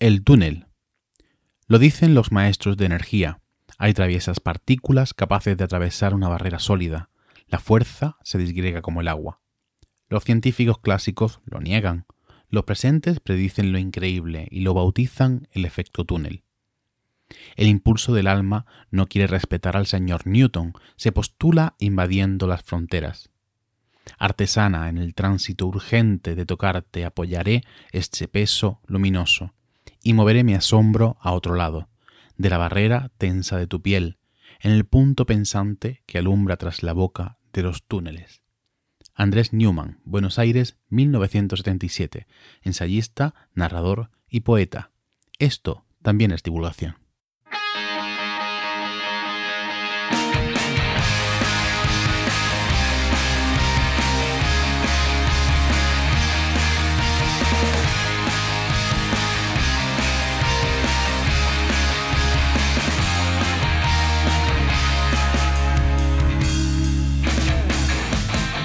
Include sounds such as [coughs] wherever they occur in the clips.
El túnel. Lo dicen los maestros de energía. Hay traviesas partículas capaces de atravesar una barrera sólida. La fuerza se disgrega como el agua. Los científicos clásicos lo niegan. Los presentes predicen lo increíble y lo bautizan el efecto túnel. El impulso del alma no quiere respetar al señor Newton, se postula invadiendo las fronteras. Artesana en el tránsito urgente de tocarte apoyaré este peso luminoso y moveré mi asombro a otro lado, de la barrera tensa de tu piel, en el punto pensante que alumbra tras la boca de los túneles. Andrés Newman, Buenos Aires, 1977, ensayista, narrador y poeta. Esto también es divulgación.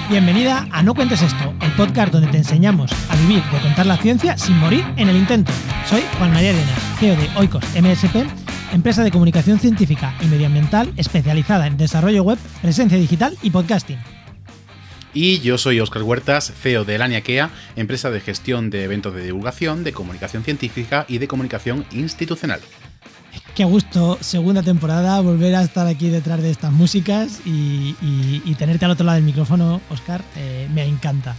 Bienvenida a No Cuentes Esto, el podcast donde te enseñamos a vivir de contar la ciencia sin morir en el intento. Soy Juan María Arenas, CEO de Oikos MSP, empresa de comunicación científica y medioambiental especializada en desarrollo web, presencia digital y podcasting. Y yo soy Óscar Huertas, CEO de Laniakea, empresa de gestión de eventos de divulgación, de comunicación científica y de comunicación institucional. Qué gusto, segunda temporada, volver a estar aquí detrás de estas músicas y, tenerte al otro lado del micrófono, Oscar, eh, me encanta.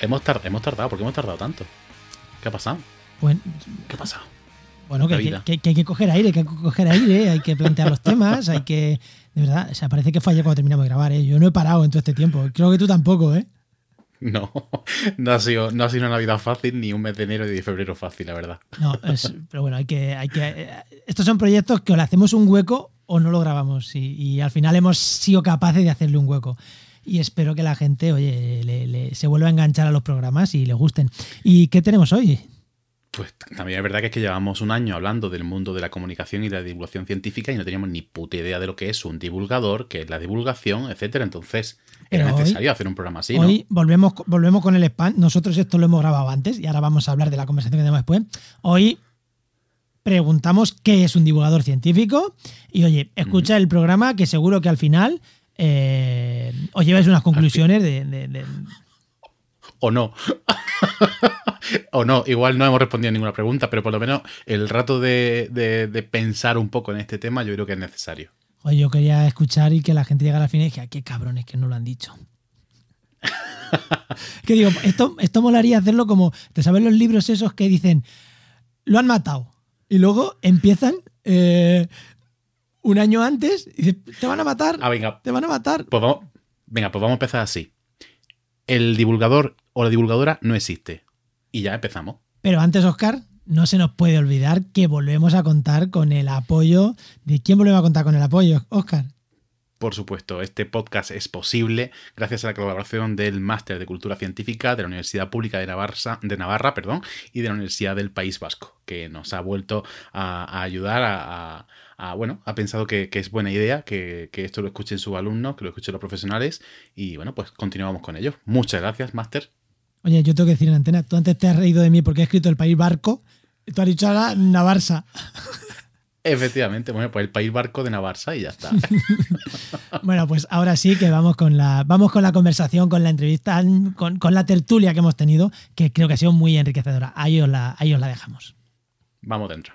Hemos, hemos tardado, ¿por qué hemos tardado tanto? ¿Qué ha pasado? Bueno, ¿Qué ha pasado? Bueno, que, hay que coger aire, que hay que coger aire, hay que plantear los temas, hay que. De verdad, o sea, parece que fue ayer cuando terminamos de grabar, ¿eh? Yo no he parado en todo este tiempo. Creo que tú tampoco, ¿eh? [laughs] No, no ha, sido, no ha sido una Navidad fácil ni un mes de enero y de febrero fácil, la verdad. No, pero bueno, hay que, hay que. Eh, estos son proyectos que o le hacemos un hueco o no lo grabamos. Y, al final hemos sido capaces de hacerle un hueco. Y espero que la gente, oye, se vuelva a enganchar a los programas y le gusten. ¿Y qué tenemos hoy? Pues también es verdad que es que llevamos un año hablando del mundo de la comunicación y de la divulgación científica y no teníamos ni puta idea de lo que es un divulgador, qué es la divulgación, etcétera. Entonces, era necesario hacer un programa así. Hoy volvemos, volvemos con el spam. Nosotros esto lo hemos grabado antes y ahora vamos a hablar de la conversación que tenemos después. Hoy preguntamos qué es un divulgador científico y oye, escucha el programa que seguro que al final eh, os lleváis unas conclusiones de o no. [laughs] [laughs] o no, igual no hemos respondido a ninguna pregunta, pero por lo menos el rato de, pensar un poco en este tema yo creo que es necesario. Oye, yo quería escuchar y que la gente llegara al final y dije, qué cabrones que no lo han dicho. [laughs] que digo, esto, esto molaría hacerlo como, ¿te sabes los libros esos que dicen, lo han matado? Y luego empiezan eh, un año antes y dicen, te van a matar. Ah, venga. Te van a matar. Pues vamos, venga, pues vamos a empezar así. El divulgador o la divulgadora no existe. Y ya empezamos. Pero antes, Oscar, no se nos puede olvidar que volvemos a contar con el apoyo. ¿De quién volvemos a contar con el apoyo, Oscar? Por supuesto, este podcast es posible gracias a la colaboración del Máster de Cultura Científica de la Universidad Pública de Navarra, de Navarra perdón, y de la Universidad del País Vasco, que nos ha vuelto a, ayudar a, bueno, ha pensado que, es buena idea que, que, esto lo escuchen sus alumnos, que lo escuchen los profesionales, y bueno, pues continuamos con ello. Muchas gracias, Máster. Oye, yo tengo que decir en antena, tú antes te has reído de mí porque he escrito el país barco, y tú has dicho ahora Navarsa. [laughs] Efectivamente, bueno, pues el país barco de Navarsa y ya está. [laughs] bueno, pues ahora sí que vamos con la, vamos con la conversación, con la entrevista, con, con la tertulia que hemos tenido, que creo que ha sido muy enriquecedora. Ahí la, ahí os la dejamos. Vamos dentro.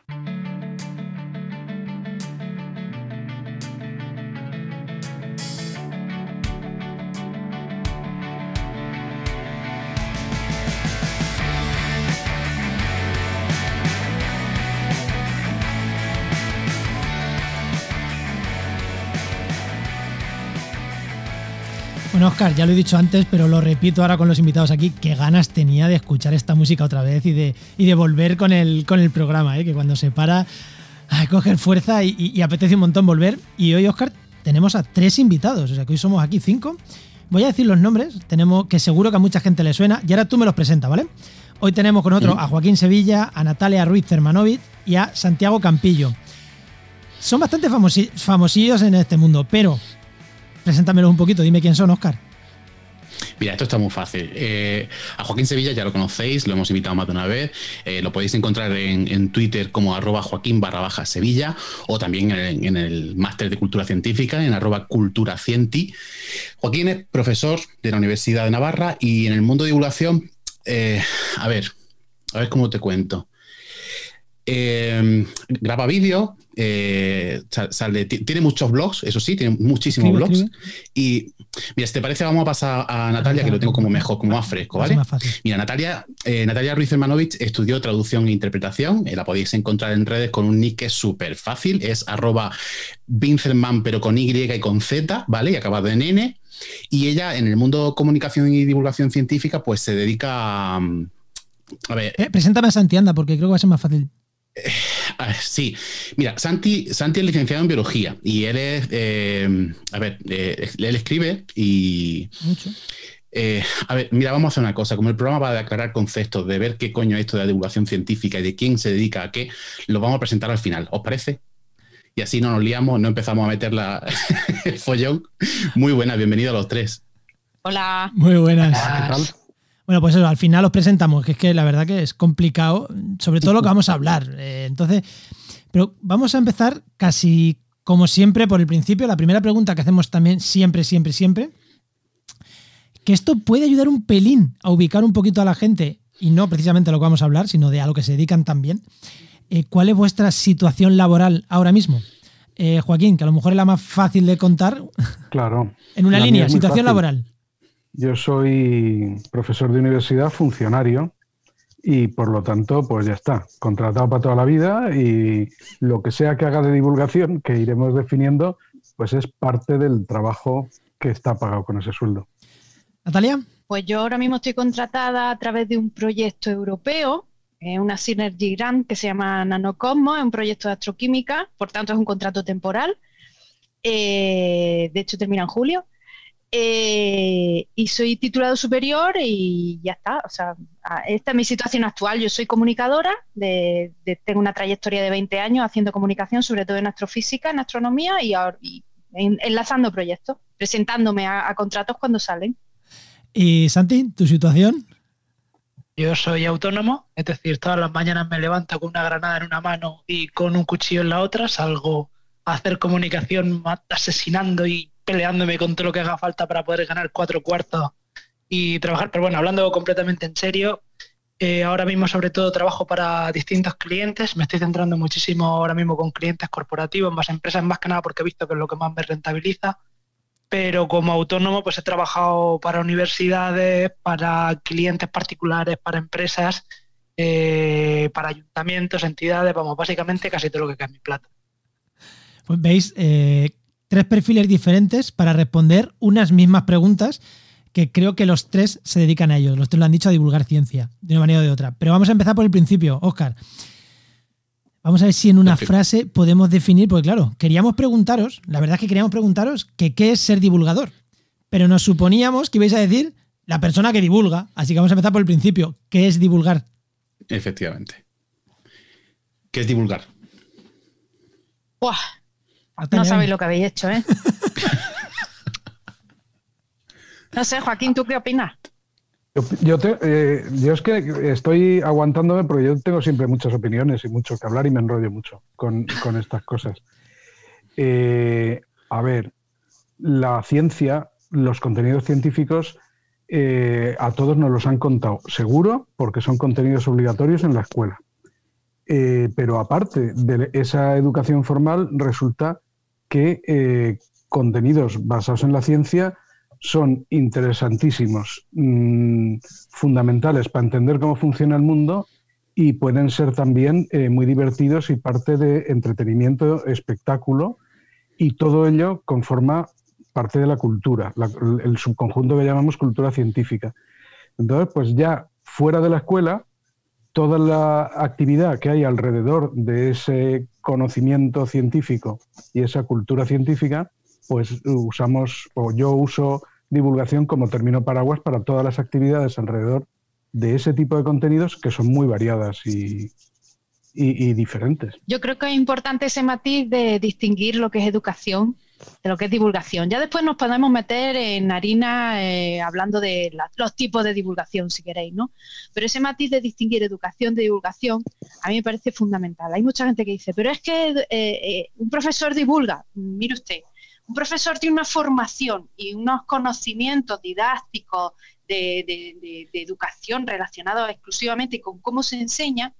Oscar, ya lo he dicho antes, pero lo repito ahora con los invitados aquí, qué ganas tenía de escuchar esta música otra vez y de, y de volver con el, con el programa, ¿eh? que cuando se para, a coger fuerza y, apetece un montón volver. Y hoy, Oscar, tenemos a tres invitados, o sea que hoy somos aquí cinco. Voy a decir los nombres, tenemos que seguro que a mucha gente le suena, y ahora tú me los presentas, ¿vale? Hoy tenemos con nosotros a Joaquín Sevilla, a Natalia Ruiz Cermanovic y a Santiago Campillo. Son bastante famosillos en este mundo, pero Preséntamelos un poquito, dime quién son, Oscar. Mira, esto está muy fácil. Eh, a Joaquín Sevilla ya lo conocéis, lo hemos invitado más de una vez. Eh, lo podéis encontrar en, Twitter como arroba Joaquín barra baja Sevilla o también en, el máster de cultura científica en arroba cultura cienti. Joaquín es profesor de la Universidad de Navarra y en el mundo de divulgación, eh, a ver, a ver cómo te cuento. Graba vídeo, tiene muchos blogs, eso sí, tiene muchísimos blogs. Y Mira, si te parece, vamos a pasar a Natalia, que lo tengo como mejor, como más fresco, ¿vale? Mira, Natalia, eh, Natalia Ruiz Hermanovich estudió traducción e interpretación. Eh, la podéis encontrar en redes con un nick que es súper fácil. Es arroba Vincelman, pero con Y y con Z, ¿vale? Y acabado en N. Y ella, en el mundo comunicación y divulgación científica, pues se dedica a. a ver. Eh, preséntame a Santianda, porque creo que va a ser más fácil. Ah, sí, mira, Santi, Santi es licenciado en biología y él es, eh, a ver, eh, él escribe y... Mucho. Eh, a ver, mira, vamos a hacer una cosa. Como el programa va a aclarar conceptos, de ver qué coño es esto de la divulgación científica y de quién se dedica a qué, lo vamos a presentar al final. ¿Os parece? Y así no nos liamos, no empezamos a meter la, [laughs] el follón. Muy buenas, bienvenidos a los tres. Hola. Muy buenas. ¿Qué tal? Bueno, pues eso, al final os presentamos, que es que la verdad que es complicado, sobre todo lo que vamos a hablar. Eh, entonces, pero vamos a empezar casi como siempre por el principio. La primera pregunta que hacemos también siempre, siempre, siempre, que esto puede ayudar un pelín a ubicar un poquito a la gente, y no precisamente a lo que vamos a hablar, sino de a lo que se dedican también. Eh, ¿Cuál es vuestra situación laboral ahora mismo? Eh, Joaquín, que a lo mejor es la más fácil de contar. Claro. en una línea, situación laboral. Yo soy profesor de universidad, funcionario, y por lo tanto, pues ya está, contratado para toda la vida y lo que sea que haga de divulgación, que iremos definiendo, pues es parte del trabajo que está pagado con ese sueldo. Natalia. Pues yo ahora mismo estoy contratada a través de un proyecto europeo, una Synergy Grant que se llama Nanocosmos, es un proyecto de astroquímica, por tanto es un contrato temporal. Eh, de hecho termina en julio eh, y soy titulado superior y ya está. O sea, esta es mi situación actual. Yo soy comunicadora, de, tengo una trayectoria de 20 años haciendo comunicación, sobre todo en astrofísica, en astronomía y, enlazando proyectos, presentándome a, contratos cuando salen. ¿Y Santi, tu situación? Yo soy autónomo, es decir, todas las mañanas me levanto con una granada en una mano y con un cuchillo en la otra, salgo a hacer comunicación asesinando y peleándome con todo lo que haga falta para poder ganar cuatro cuartos y trabajar. Pero bueno, hablando completamente en serio, eh, ahora mismo sobre todo trabajo para distintos clientes. Me estoy centrando muchísimo ahora mismo con clientes corporativos, más empresas, más que nada porque he visto que es lo que más me rentabiliza. Pero como autónomo, pues he trabajado para universidades, para clientes particulares, para empresas, eh, para ayuntamientos, entidades, vamos, básicamente casi todo lo que cae en mi plata. Pues veis, eh, tres perfiles diferentes para responder unas mismas preguntas que creo que los tres se dedican a ellos. Los tres lo han dicho a divulgar ciencia, de una manera o de otra. Pero vamos a empezar por el principio, Oscar. Vamos a ver si en una frase podemos definir, porque claro, queríamos preguntaros, la verdad es que queríamos preguntaros que qué es ser divulgador, pero nos suponíamos que ibais a decir la persona que divulga, así que vamos a empezar por el principio, ¿qué es divulgar? Efectivamente. ¿Qué es divulgar? Buah, no sabéis lo que habéis hecho, ¿eh? [laughs] no sé, Joaquín, ¿tú qué opinas? Yo, eh, yo, es que estoy aguantándome porque yo tengo siempre muchas opiniones y mucho que hablar y me enrollo mucho con, estas cosas. Eh, a ver, la ciencia, los contenidos científicos, eh, a todos nos los han contado, seguro, porque son contenidos obligatorios en la escuela. pero aparte de esa educación formal, resulta que eh, contenidos basados en la ciencia son interesantísimos, mm, fundamentales para entender cómo funciona el mundo y pueden ser también eh, muy divertidos y parte de entretenimiento, espectáculo, y todo ello conforma parte de la cultura, el subconjunto que llamamos cultura científica. Entonces, pues ya fuera de la escuela, toda la actividad que hay alrededor de ese conocimiento científico y esa cultura científica, pues usamos, o yo uso divulgación como término paraguas para todas las actividades alrededor de ese tipo de contenidos que son muy variadas y, y, diferentes. Yo creo que es importante ese matiz de distinguir lo que es educación de lo que es divulgación. Ya después nos podemos meter en harina eh, hablando de los tipos de divulgación, si queréis, ¿no? Pero ese matiz de distinguir educación de divulgación a mí me parece fundamental. Hay mucha gente que dice, pero es que eh, eh, un profesor divulga. Mire usted, un profesor tiene una formación y unos conocimientos didácticos de educación relacionados exclusivamente con cómo se enseña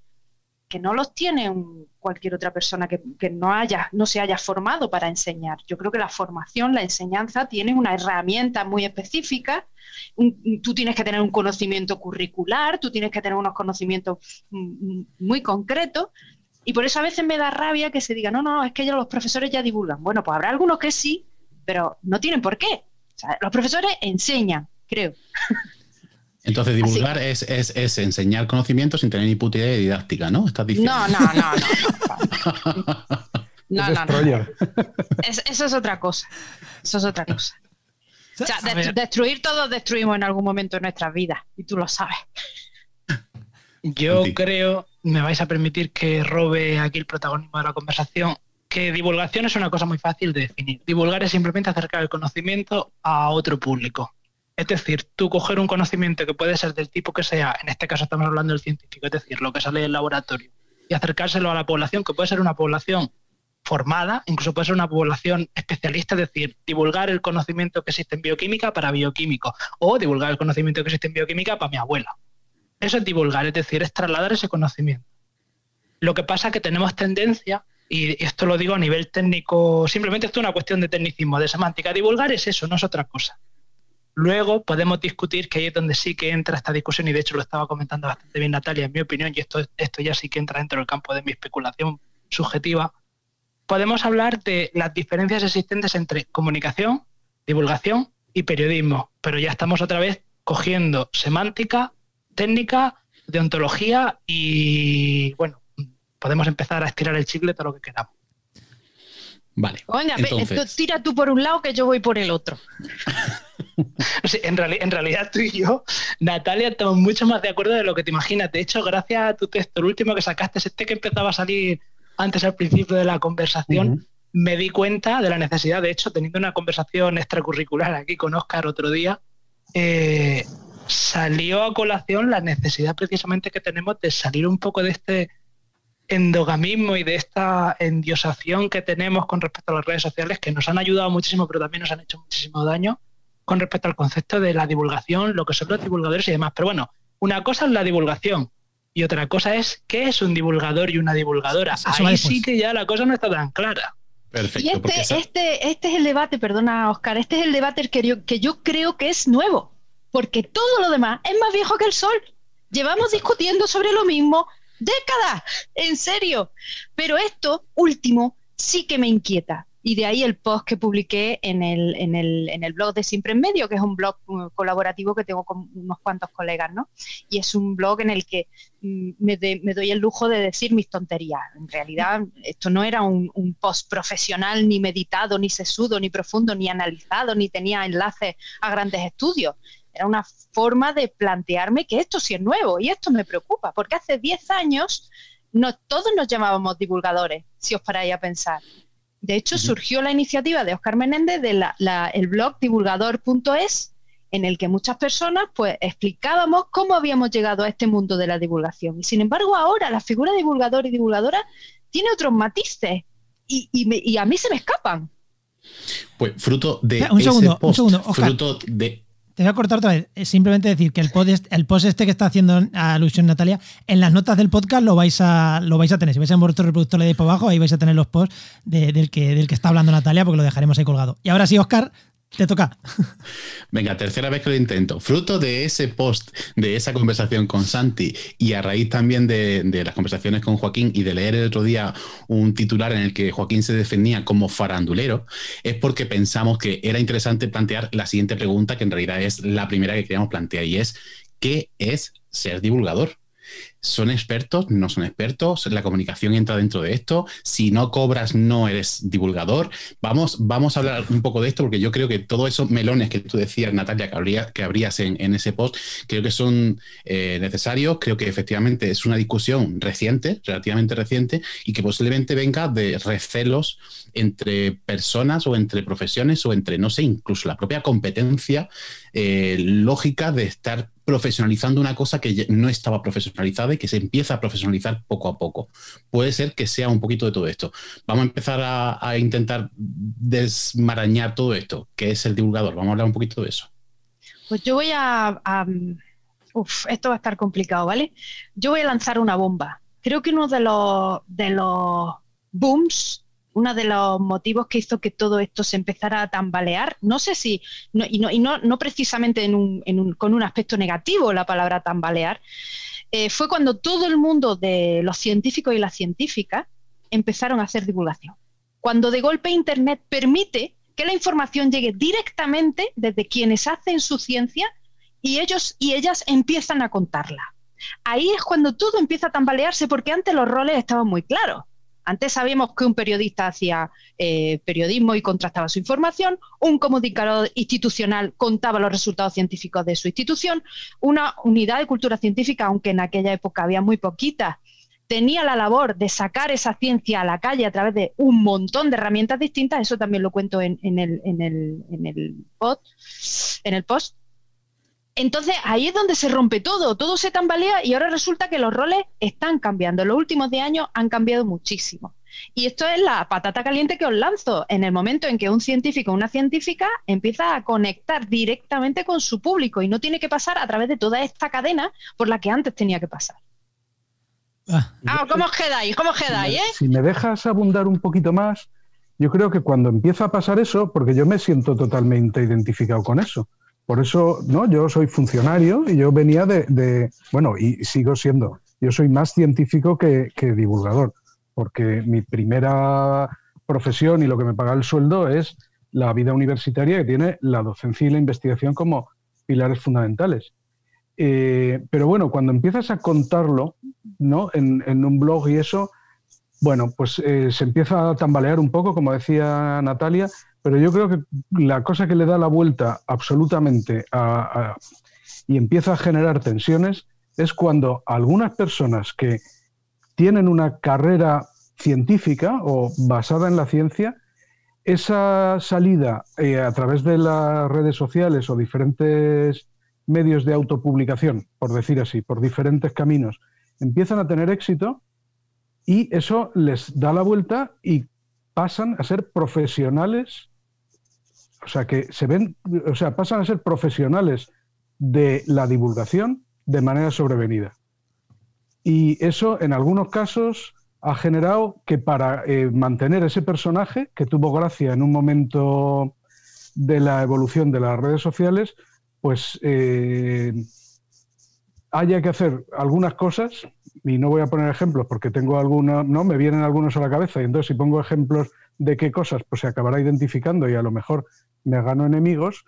que no los tiene cualquier otra persona que, no, haya, no se haya formado para enseñar. Yo creo que la formación, la enseñanza, tiene una herramienta muy específica. tú tienes que tener un conocimiento curricular, tú tienes que tener unos conocimientos mm, mm, muy concretos. Y por eso a veces me da rabia que se diga, no, no, es que ellos los profesores ya divulgan. Bueno, pues habrá algunos que sí, pero no tienen por qué. los profesores enseñan, creo. [laughs] Entonces, divulgar es, es, enseñar conocimiento sin tener ni puta idea de didáctica, ¿no? Estás diciendo. No, no, no, no. No, no, no. eso es otra cosa. Eso es otra cosa. O sea, destruir todos destruimos en algún momento de nuestras vidas, y tú lo sabes. Yo creo, me vais a permitir que robe aquí el protagonismo de la conversación, que divulgación es una cosa muy fácil de definir. Divulgar es simplemente acercar el conocimiento a otro público. Es decir, tú coger un conocimiento que puede ser del tipo que sea, en este caso estamos hablando del científico, es decir, lo que sale del laboratorio, y acercárselo a la población, que puede ser una población formada, incluso puede ser una población especialista, es decir, divulgar el conocimiento que existe en bioquímica para bioquímicos, o divulgar el conocimiento que existe en bioquímica para mi abuela. Eso es divulgar, es decir, es trasladar ese conocimiento. Lo que pasa es que tenemos tendencia, y esto lo digo a nivel técnico, simplemente esto es una cuestión de tecnicismo, de semántica. Divulgar es eso, no es otra cosa. Luego podemos discutir que ahí es donde sí que entra esta discusión, y de hecho lo estaba comentando bastante bien Natalia, en mi opinión, y esto, esto ya sí que entra dentro del campo de mi especulación subjetiva. Podemos hablar de las diferencias existentes entre comunicación, divulgación y periodismo, pero ya estamos otra vez cogiendo semántica, técnica, deontología y bueno, podemos empezar a estirar el chicle todo lo que queramos. Vale. entonces... tira tú por un lado que yo voy por el otro. [laughs] [laughs] en, en, realidad tú y yo, Natalia, estamos mucho más de acuerdo de lo que te imaginas. De hecho, gracias a tu texto, el último que sacaste, este que empezaba a salir antes al principio de la conversación, me di cuenta de la necesidad, de hecho, teniendo una conversación extracurricular aquí con Oscar otro día, eh, salió a colación la necesidad precisamente que tenemos de salir un poco de este endogamismo y de esta endiosación que tenemos con respecto a las redes sociales que nos han ayudado muchísimo, pero también nos han hecho muchísimo daño con respecto al concepto de la divulgación, lo que son los divulgadores y demás. Pero bueno, una cosa es la divulgación y otra cosa es qué es un divulgador y una divulgadora. Ahí sí que ya la cosa no está tan clara. Perfecto, y este, este, este es el debate, perdona Oscar, este es el debate que yo, que yo creo que es nuevo, porque todo lo demás es más viejo que el sol. Llevamos discutiendo sobre lo mismo décadas, en serio. Pero esto último sí que me inquieta. Y de ahí el post que publiqué en el, en el, en el blog de Siempre en Medio, que es un blog uh, colaborativo que tengo con unos cuantos colegas, ¿no? Y es un blog en el que mm, me doy el lujo de decir mis tonterías. En realidad, esto no era un, un, post profesional, ni meditado, ni sesudo, ni profundo, ni analizado, ni tenía enlaces a grandes estudios. Era una forma de plantearme que esto sí es nuevo y esto me preocupa, porque hace 10 años no, todos nos llamábamos divulgadores, si os paráis a pensar. De hecho, surgió la iniciativa de Oscar Menéndez del el blog divulgador.es, en el que muchas personas pues explicábamos cómo habíamos llegado a este mundo de la divulgación. Y sin embargo, ahora la figura de divulgador y divulgadora tiene otros matices y, y, a mí se me escapan. Pues fruto de un segundo, un segundo, fruto de te voy a cortar otra vez. simplemente decir que el post, el post este que está haciendo alusión Natalia, en las notas del podcast lo vais a, lo vais a tener. Si vais a vuestro reproductor de ahí por abajo, ahí vais a tener los posts del, que, del que está hablando Natalia, porque lo dejaremos ahí colgado. Y ahora sí, Oscar, te toca. Venga, tercera vez que lo intento. Fruto de ese post, de esa conversación con Santi y a raíz también de, las conversaciones con Joaquín y de leer el otro día un titular en el que Joaquín se defendía como farandulero, es porque pensamos que era interesante plantear la siguiente pregunta, que en realidad es la primera que queríamos plantear y es, ¿qué es ser divulgador? ¿Son expertos? ¿No son expertos? ¿La comunicación entra dentro de esto? Si no cobras, no eres divulgador. Vamos, vamos a hablar un poco de esto porque yo creo que todos esos melones que tú decías, Natalia, que, habría, que habrías en, ese post, creo que son eh, necesarios. Creo que efectivamente es una discusión reciente, relativamente reciente, y que posiblemente venga de recelos entre personas o entre profesiones o entre, no sé, incluso la propia competencia eh, lógica de estar profesionalizando una cosa que no estaba profesionalizada y que se empieza a profesionalizar poco a poco. Puede ser que sea un poquito de todo esto. Vamos a empezar a, intentar desmarañar todo esto, que es el divulgador. Vamos a hablar un poquito de eso. Pues yo voy a, uf, esto va a estar complicado, ¿vale? Yo voy a lanzar una bomba. Creo que uno de los, de los booms uno de los motivos que hizo que todo esto se empezara a tambalear, no sé si, y, no, no, precisamente con un aspecto negativo la palabra tambalear, eh, fue cuando todo el mundo de los científicos y las científicas empezaron a hacer divulgación. Cuando de golpe Internet permite que la información llegue directamente desde quienes hacen su ciencia y ellos y ellas empiezan a contarla. Ahí es cuando todo empieza a tambalearse porque antes los roles estaban muy claros antes sabíamos que un periodista hacía eh, periodismo y contrastaba su información, un comunicador institucional contaba los resultados científicos de su institución, una unidad de cultura científica, aunque en aquella época había muy poquitas, tenía la labor de sacar esa ciencia a la calle a través de un montón de herramientas distintas, eso también lo cuento en, el, en el post. Entonces ahí es donde se rompe todo, todo se tambalea y ahora resulta que los roles están cambiando. En los últimos 10 años han cambiado muchísimo. Y esto es la patata caliente que os lanzo. En el momento en que un científico o una científica empieza a conectar directamente con su público y no tiene que pasar a través de toda esta cadena por la que antes tenía que pasar. Ah, ah ¿cómo os quedáis? ¿Cómo os quedáis? Eh? Si me dejas abundar un poquito más, yo creo que cuando empieza a pasar eso, porque yo me siento totalmente identificado con eso, por eso, no, yo soy funcionario y yo venía de, bueno, y sigo siendo, yo soy más científico que, divulgador, porque mi primera profesión y lo que me paga el sueldo es la vida universitaria que tiene la docencia y la investigación como pilares fundamentales. Eh, pero bueno, cuando empiezas a contarlo ¿no? en, un blog y eso, bueno, pues eh, se empieza a tambalear un poco, como decía Natalia, pero yo creo que la cosa que le da la vuelta absolutamente y empieza a generar tensiones es cuando algunas personas que tienen una carrera científica o basada en la ciencia, esa salida eh, a través de las redes sociales o diferentes medios de autopublicación, por decir así, por diferentes caminos, empiezan a tener éxito y eso les da la vuelta y pasan a ser profesionales o sea, que se ven, o sea, pasan a ser profesionales de la divulgación de manera sobrevenida. Y eso, en algunos casos, ha generado que para eh, mantener ese personaje, que tuvo gracia en un momento de la evolución de las redes sociales, pues eh, haya que hacer algunas cosas, y no voy a poner ejemplos porque tengo algunos, no, me vienen algunos a la cabeza, y entonces si pongo ejemplos de qué cosas, pues se acabará identificando y a lo mejor me gano enemigos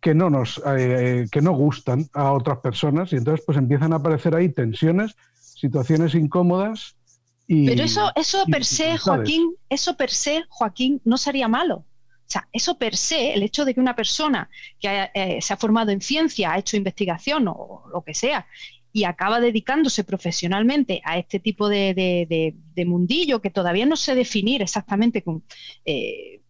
que no nos eh, que no gustan a otras personas y entonces pues empiezan a aparecer ahí tensiones, situaciones incómodas y Pero eso eso per se, Joaquín, eso per se, Joaquín, no sería malo. O sea, eso per se, el hecho de que una persona que eh, se ha formado en ciencia, ha hecho investigación o lo que sea, y acaba dedicándose profesionalmente a este tipo de, mundillo que todavía no sé definir exactamente con, eh,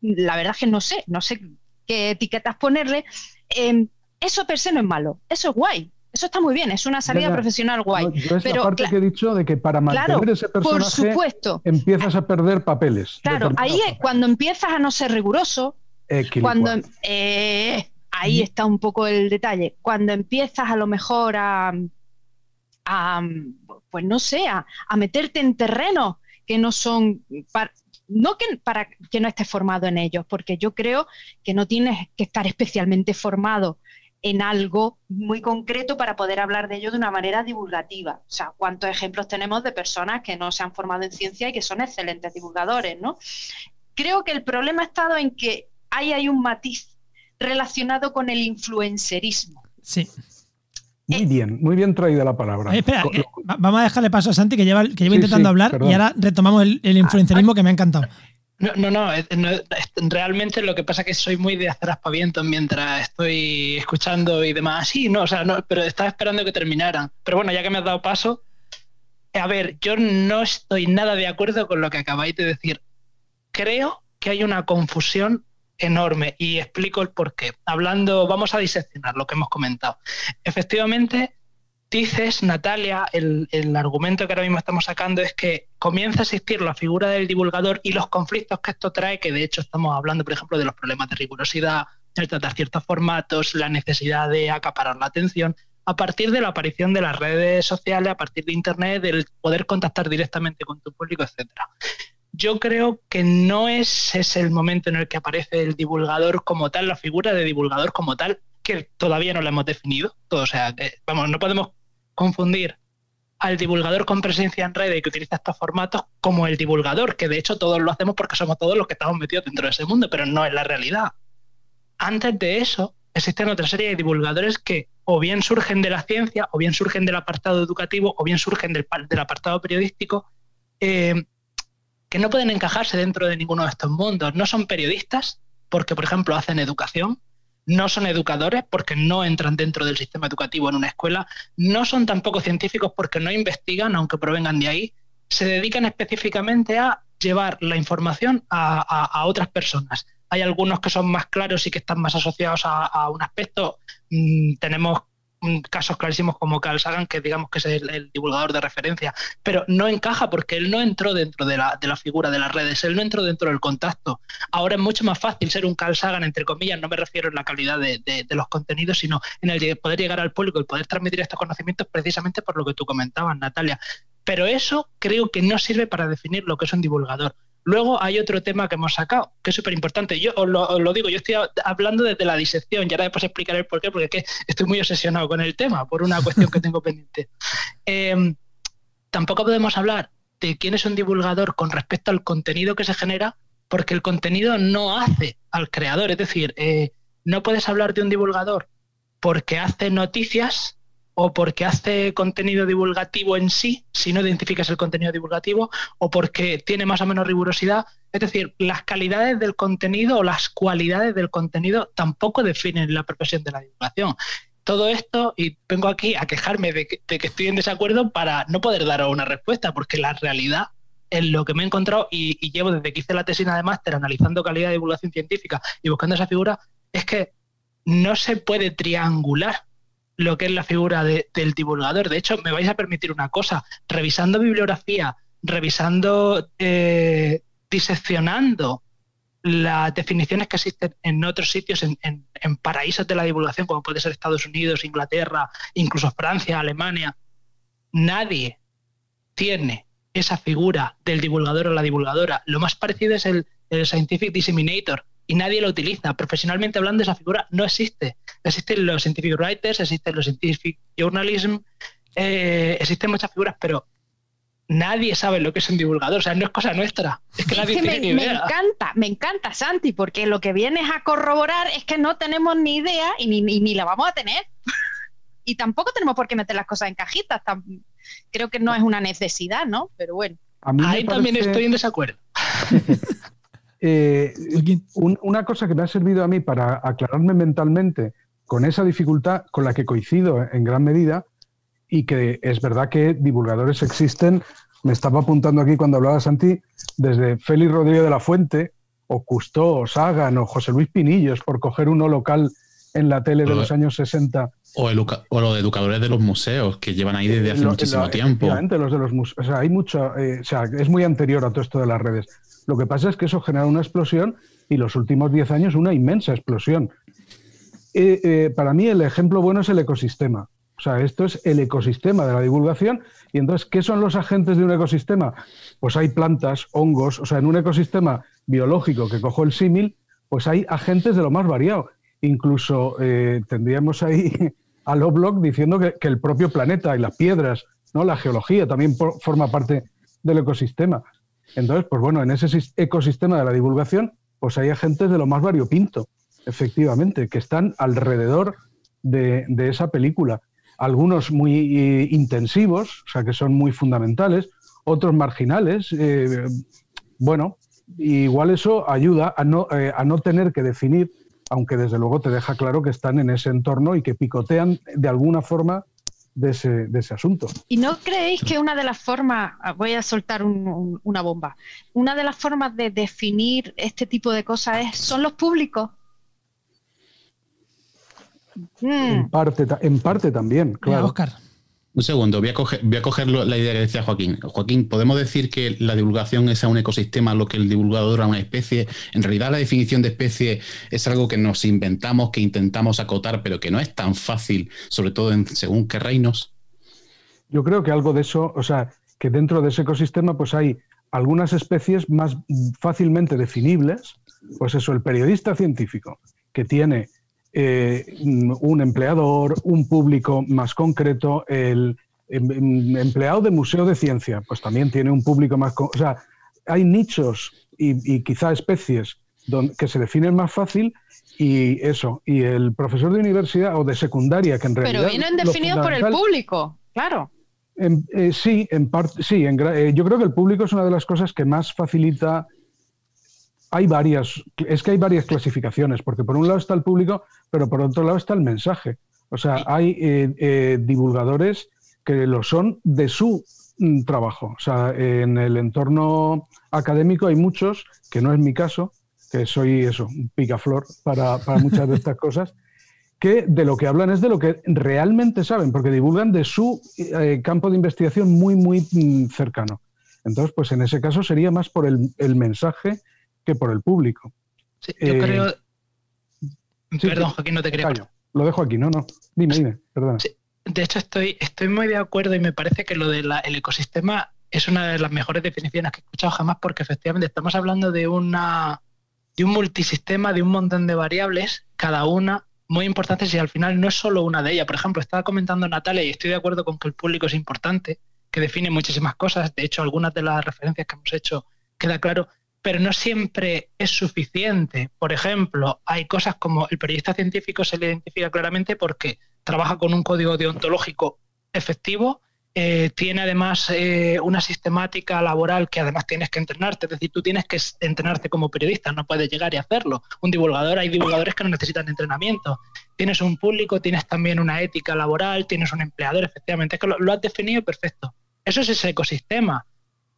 la verdad es que no sé, no sé qué etiquetas ponerle. Em, eso per se no es malo, eso es guay. Eso está muy bien, es una salida profesional guay. pero parte que he dicho de que para mantener ese personaje empiezas a perder papeles. Claro, ahí es cuando empiezas a no ser riguroso, cuando eh, ahí está un poco el detalle. Cuando empiezas a lo mejor a, pues no sé, a, meterte en terrenos que no son no que, para que no estés formado en ellos, porque yo creo que no tienes que estar especialmente formado en algo muy concreto para poder hablar de ello de una manera divulgativa. O sea, ¿cuántos ejemplos tenemos de personas que no se han formado en ciencia y que son excelentes divulgadores, ¿no? Creo que el problema ha estado en que ahí hay un matiz relacionado con el influencerismo. Sí. Muy bien, muy bien traída la palabra. espera, vamos a dejarle paso a Santi que lleva, que lleva intentando hablar y ahora retomamos el, el influencerismo que me ha encantado. No, no, no, realmente lo que pasa es que soy muy de hacer aspavientos mientras estoy escuchando y demás. Sí, no, o sea, no, pero estaba esperando que terminaran. Pero bueno, ya que me has dado paso, a ver, yo no estoy nada de acuerdo con lo que acabáis de decir. Creo que hay una confusión enorme y explico el por qué. Hablando, vamos a diseccionar lo que hemos comentado. Efectivamente, dices, Natalia, el, argumento que ahora mismo estamos sacando es que comienza a existir la figura del divulgador y los conflictos que esto trae, que de hecho estamos hablando, por ejemplo, de los problemas de rigurosidad, de tratar ciertos formatos, la necesidad de acaparar la atención, a partir de la aparición de las redes sociales, a partir de Internet, del poder contactar directamente con tu público, etc. Yo creo que no es ese el momento en el que aparece el divulgador como tal, la figura de divulgador como tal, que todavía no la hemos definido. O sea, vamos, no podemos confundir al divulgador con presencia en red y que utiliza estos formatos como el divulgador, que de hecho todos lo hacemos porque somos todos los que estamos metidos dentro de ese mundo, pero no es la realidad. Antes de eso, existen otra serie de divulgadores que o bien surgen de la ciencia, o bien surgen del apartado educativo, o bien surgen del, apartado periodístico, eh, que no pueden encajarse dentro de ninguno de estos mundos. No son periodistas porque, por ejemplo, hacen educación, no son educadores porque no entran dentro del sistema educativo en una escuela, no son tampoco científicos porque no investigan, aunque provengan de ahí, se dedican específicamente a llevar la información a, otras personas. Hay algunos que son más claros y que están más asociados a, un aspecto. Mm, tenemos casos clarísimos como Carl Sagan, que digamos que es el, divulgador de referencia, pero no encaja porque él no entró dentro de la, de la, figura de las redes, él no entró dentro del contacto. Ahora es mucho más fácil ser un Carl Sagan, entre comillas, no me refiero en la calidad de, de, los contenidos, sino en el de poder llegar al público y poder transmitir estos conocimientos precisamente por lo que tú comentabas, Natalia. Pero eso creo que no sirve para definir lo que es un divulgador. Luego hay otro tema que hemos sacado, que es súper importante. Yo os lo, digo, yo estoy hablando desde la disección y ahora después explicaré el por qué, porque es que estoy muy obsesionado con el tema por una cuestión que tengo pendiente. [laughs] Em, tampoco podemos hablar de quién es un divulgador con respecto al contenido que se genera, porque el contenido no hace al creador. Es decir, eh, no puedes hablar de un divulgador porque hace noticias o porque hace contenido divulgativo en sí, si no identificas el contenido divulgativo, o porque tiene más o menos rigurosidad. Es decir, las calidades del contenido o las cualidades del contenido tampoco definen la profesión de la divulgación. Todo esto, y vengo aquí a quejarme de que, estoy en desacuerdo para no poder dar una respuesta, porque la realidad en lo que me he encontrado y, y, llevo desde que hice la tesina de máster analizando calidad de divulgación científica y buscando esa figura, es que no se puede triangular lo que es la figura del divulgador. De hecho, me vais a permitir una cosa, revisando bibliografía, revisando, eh, diseccionando las definiciones que existen en otros sitios, en, paraísos de la divulgación, como puede ser Estados Unidos, Inglaterra, incluso Francia, Alemania, nadie tiene esa figura del divulgador o la divulgadora. Lo más parecido es el, el Scientific Disseminator, y nadie lo utiliza. Profesionalmente hablando, esa figura no existe. Existen los scientific writers, existen los scientific journalism, eh, existen muchas figuras, pero nadie sabe lo que es un divulgador. O sea, no es cosa nuestra. Es que nadie tiene me, ni idea. Me encanta, me encanta, Santi, porque lo que vienes a corroborar es que no tenemos ni idea y ni, ni, la vamos a tener. [laughs] y tampoco tenemos por qué meter las cosas en cajitas. Creo que no es una necesidad, ¿no? Pero bueno. Ahí también estoy en desacuerdo. [laughs] Eh, una cosa que me ha servido a mí para aclararme mentalmente con esa dificultad con la que coincido en gran medida y que es verdad que divulgadores existen, me estaba apuntando aquí cuando hablaba Santi, desde Félix Rodríguez de la Fuente, o Custó, o Sagan, o José Luis Pinillos, por coger uno local en la tele de los años 60. O, los educadores de los museos, que llevan ahí desde hace muchísimo tiempo. los de los museos. O sea, hay mucho, eh, o sea, es muy anterior a todo esto de las redes. Lo que pasa es que eso genera una explosión y los últimos 10 años una inmensa explosión. Eh, eh, para mí el ejemplo bueno es el ecosistema. O sea, esto es el ecosistema de la divulgación. Y entonces, ¿qué son los agentes de un ecosistema? Pues hay plantas, hongos, o sea, en un ecosistema biológico que cojo el símil, pues hay agentes de lo más variado. Incluso eh, tendríamos ahí a Lovelock diciendo que, que, el propio planeta y las piedras, ¿no? la geología también forma parte del ecosistema. Entonces, pues bueno, en ese ecosistema de la divulgación, pues hay agentes de lo más variopinto, efectivamente, que están alrededor de, esa película. algunos muy eh, intensivos, o sea, que son muy fundamentales, otros marginales. Eh, bueno, igual eso ayuda a no, eh, a no tener que definir, aunque desde luego te deja claro que están en ese entorno y que picotean de alguna forma de ese, de ese, asunto. ¿Y no creéis que una de las formas, ah, voy a soltar una bomba, una de las formas de definir este tipo de cosas es, son los públicos? En, hmm. parte, en parte también, claro. Oscar. Un segundo, voy a, coger, la idea que decía Joaquín. Joaquín, ¿podemos decir que la divulgación es a un ecosistema lo que el divulgador a una especie? En realidad la definición de especie es algo que nos inventamos, que intentamos acotar, pero que no es tan fácil, sobre todo según qué reinos. Yo creo que algo de eso, o sea, que dentro de ese ecosistema pues hay algunas especies más fácilmente definibles, pues eso, el periodista científico, que tiene eh, un empleador, un público más concreto, el em, em, empleado de museo de ciencia, pues también tiene un público más... O sea, hay nichos y, quizá especies que se definen más fácil y eso, y el profesor de universidad o de secundaria, que en realidad... Pero vienen definidos por el público, claro. Eh, sí, en parte, sí, eh, yo creo que el público es una de las cosas que más facilita hay varias, es que hay varias clasificaciones, porque por un lado está el público, pero por otro lado está el mensaje. O sea, hay eh, eh, divulgadores que lo son de su mm, trabajo. O sea, en el entorno académico hay muchos, que no es mi caso, que soy eso, un picaflor para, para muchas de estas cosas, que de lo que hablan es de lo que realmente saben, porque divulgan de su eh, campo de investigación muy, muy mm, cercano. Entonces, pues en ese caso sería más por el, el mensaje que por el público. yo eh, creo. Perdón, Joaquín, no te quería. Lo dejo aquí, no, no. Dime, dime, perdona. de hecho, estoy, estoy muy de acuerdo y me parece que lo del ecosistema es una de las mejores definiciones que he escuchado jamás, porque efectivamente estamos hablando de una de un multisistema, de un montón de variables, cada una muy importantes y al final no es solo una de ellas. Por ejemplo, estaba comentando Natalia y estoy de acuerdo con que el público es importante, que define muchísimas cosas. De hecho, algunas de las referencias que hemos hecho queda claro pero no siempre es suficiente. Por ejemplo, hay cosas como el periodista científico se le identifica claramente porque trabaja con un código deontológico efectivo, eh, tiene además eh, una sistemática laboral que además tienes que entrenarte, es decir, tú tienes que entrenarte como periodista, no puedes llegar y hacerlo. Un divulgador, hay divulgadores que no necesitan entrenamiento. Tienes un público, tienes también una ética laboral, tienes un empleador, efectivamente, es que lo, lo has definido perfecto. Eso es ese ecosistema.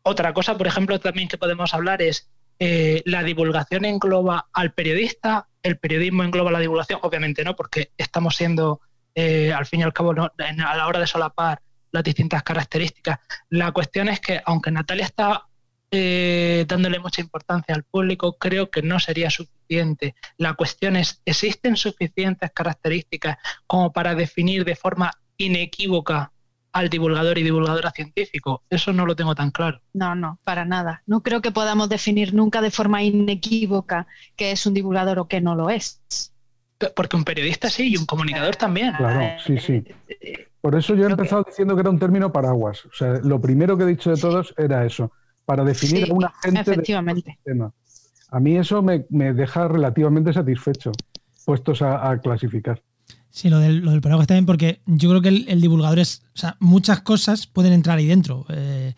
Otra cosa, por ejemplo, también que podemos hablar es eh, la divulgación engloba al periodista, el periodismo engloba la divulgación, obviamente no, porque estamos siendo, eh, al fin y al cabo, a la hora de solapar las distintas características. La cuestión es que, aunque Natalia está eh, dándole mucha importancia al público, creo que no sería suficiente. La cuestión es, ¿existen suficientes características como para definir de forma inequívoca al divulgador y divulgadora científico. Eso no lo tengo tan claro. No, no, para nada. No creo que podamos definir nunca de forma inequívoca qué es un divulgador o qué no lo es. Porque un periodista sí y un comunicador también. Claro, sí, sí. Por eso yo he empezado diciendo que era un término paraguas. O sea, lo primero que he dicho de todos era eso, para definir a una gente efectivamente. tema. A mí eso me, deja relativamente satisfecho, puestos a clasificar. Sí, lo del, lo del paraguas también, porque yo creo que el, divulgador es. O sea, muchas cosas pueden entrar ahí dentro. Eh,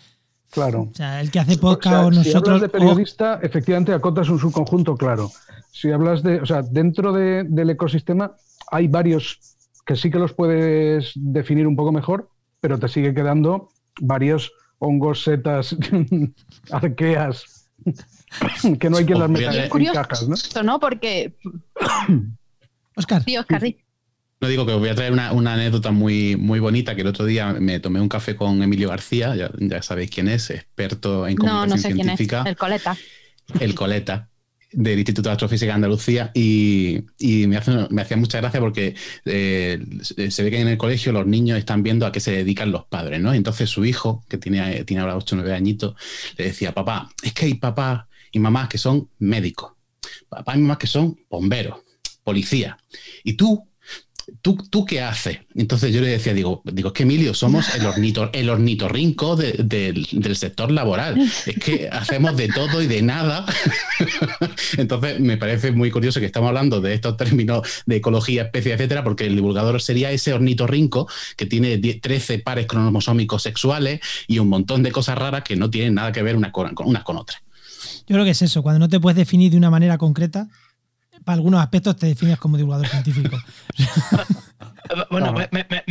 claro. O sea, el que hace podcast o, nosotros. Si hablas de periodista, efectivamente acotas un subconjunto, claro. Si hablas de. O sea, dentro del ecosistema hay varios que sí que los puedes definir un poco mejor, pero te sigue quedando varios hongos, setas, [laughs] arqueas, [laughs] que no hay que las meter en cajas, ¿no? ¿no? Porque. [coughs] Oscar. Sí, Oscar, sí. No digo que os voy a traer una, anécdota muy, muy bonita, que el otro día me tomé un café con Emilio García, ya, sabéis quién es, experto en comunicación no, no sé científica. Quién es. El coleta. El coleta del Instituto de Astrofísica de Andalucía y, me, hacía mucha gracia porque eh, se ve que en el colegio los niños están viendo a qué se dedican los padres, ¿no? entonces su hijo, que tiene, tiene ahora 8 o 9 añitos, le decía, papá, es que hay papás y mamás que son médicos, papás y mamás que son bomberos, policías, y tú ¿tú, ¿tú qué haces? Entonces yo le decía, digo, digo, es que Emilio, somos el, el ornitorrinco del sector laboral. Es que hacemos de todo y de nada. [laughs] Entonces me parece muy curioso que estamos hablando de estos términos de ecología, especie, etcétera, porque el divulgador sería ese ornitorrinco que tiene 13 pares cromosómicos sexuales y un montón de cosas raras que no tienen nada que ver con, unas con otras. Yo creo que es eso, cuando no te puedes definir de una manera concreta, para algunos aspectos te defines como divulgador científico. [laughs] bueno, me,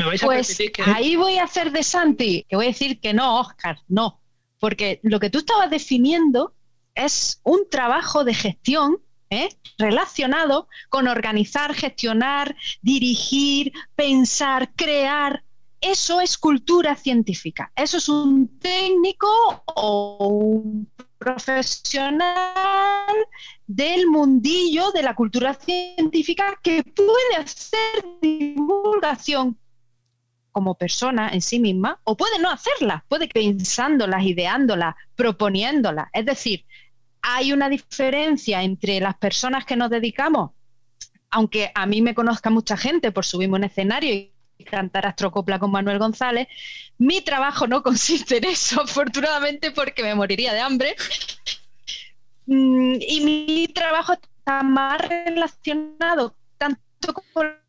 vais a pues que... Ahí voy a hacer de Santi, que voy a decir que no, Oscar, no. Porque lo que tú estabas definiendo es un trabajo de gestión ¿eh? relacionado con organizar, gestionar, dirigir, pensar, crear. Eso es cultura científica. Eso es un técnico o un profesional del mundillo de la cultura científica que puede hacer divulgación como persona en sí misma o puede no hacerla, puede pensándolas, ideándolas, proponiéndolas. Es decir, hay una diferencia entre las personas que nos dedicamos, aunque a mí me conozca mucha gente por subirme un escenario y cantar astrocopla con Manuel González. Mi trabajo no [laughs] consiste en eso, afortunadamente, porque me moriría de hambre. Mm, y mi trabajo está más relacionado tanto con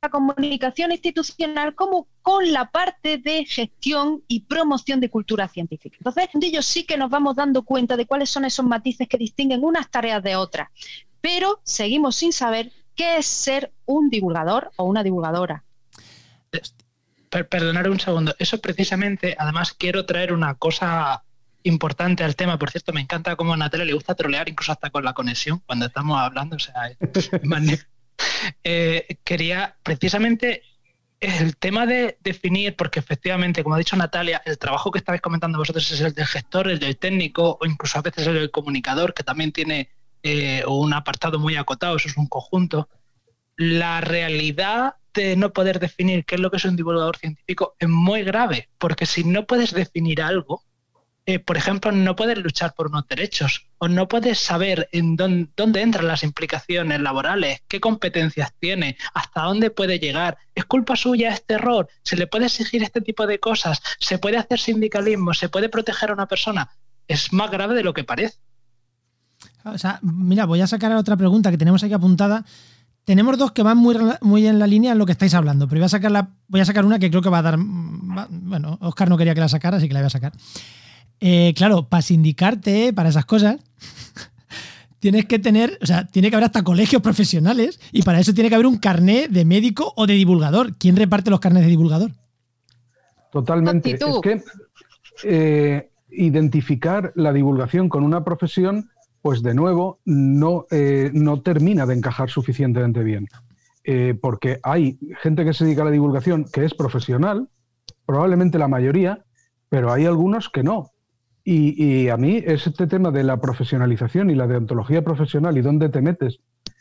la comunicación institucional como con la parte de gestión y promoción de cultura científica. Entonces, de ellos sí que nos vamos dando cuenta de cuáles son esos matices que distinguen unas tareas de otras, pero seguimos sin saber qué es ser un divulgador o una divulgadora perdonar un segundo. Eso precisamente, además quiero traer una cosa importante al tema. Por cierto, me encanta cómo a Natalia le gusta trolear, incluso hasta con la conexión, cuando estamos hablando. O sea, [laughs] eh, quería precisamente el tema de definir, porque efectivamente, como ha dicho Natalia, el trabajo que estabais comentando vosotros es el del gestor, el del técnico o incluso a veces el del comunicador, que también tiene eh, un apartado muy acotado, eso es un conjunto. La realidad no poder definir qué es lo que es un divulgador científico es muy grave, porque si no puedes definir algo, eh, por ejemplo, no puedes luchar por unos derechos o no puedes saber en dónde, dónde, entran las implicaciones laborales, qué competencias tiene, hasta dónde puede llegar. ¿Es culpa suya este error? ¿Se le puede exigir este tipo de cosas? ¿Se puede hacer sindicalismo? ¿Se puede proteger a una persona? Es más grave de lo que parece. O sea, mira, voy a sacar otra pregunta que tenemos aquí apuntada tenemos dos que van muy, muy en la línea en lo que estáis hablando, pero voy a, sacar la, voy a sacar una que creo que va a dar. bueno, Oscar no quería que la sacara, así que la voy a sacar. Eh, claro, para sindicarte, para esas cosas, [laughs] tienes que tener, o sea, tiene que haber hasta colegios profesionales y para eso tiene que haber un carné de médico o de divulgador. ¿Quién reparte los carnés de divulgador? Totalmente. Es que eh, identificar la divulgación con una profesión pues de nuevo no, eh, no termina de encajar suficientemente bien. Eh, porque hay gente que se dedica a la divulgación que es profesional, probablemente la mayoría, pero hay algunos que no. Y, a mí este tema de la profesionalización y la deontología profesional y dónde te metes,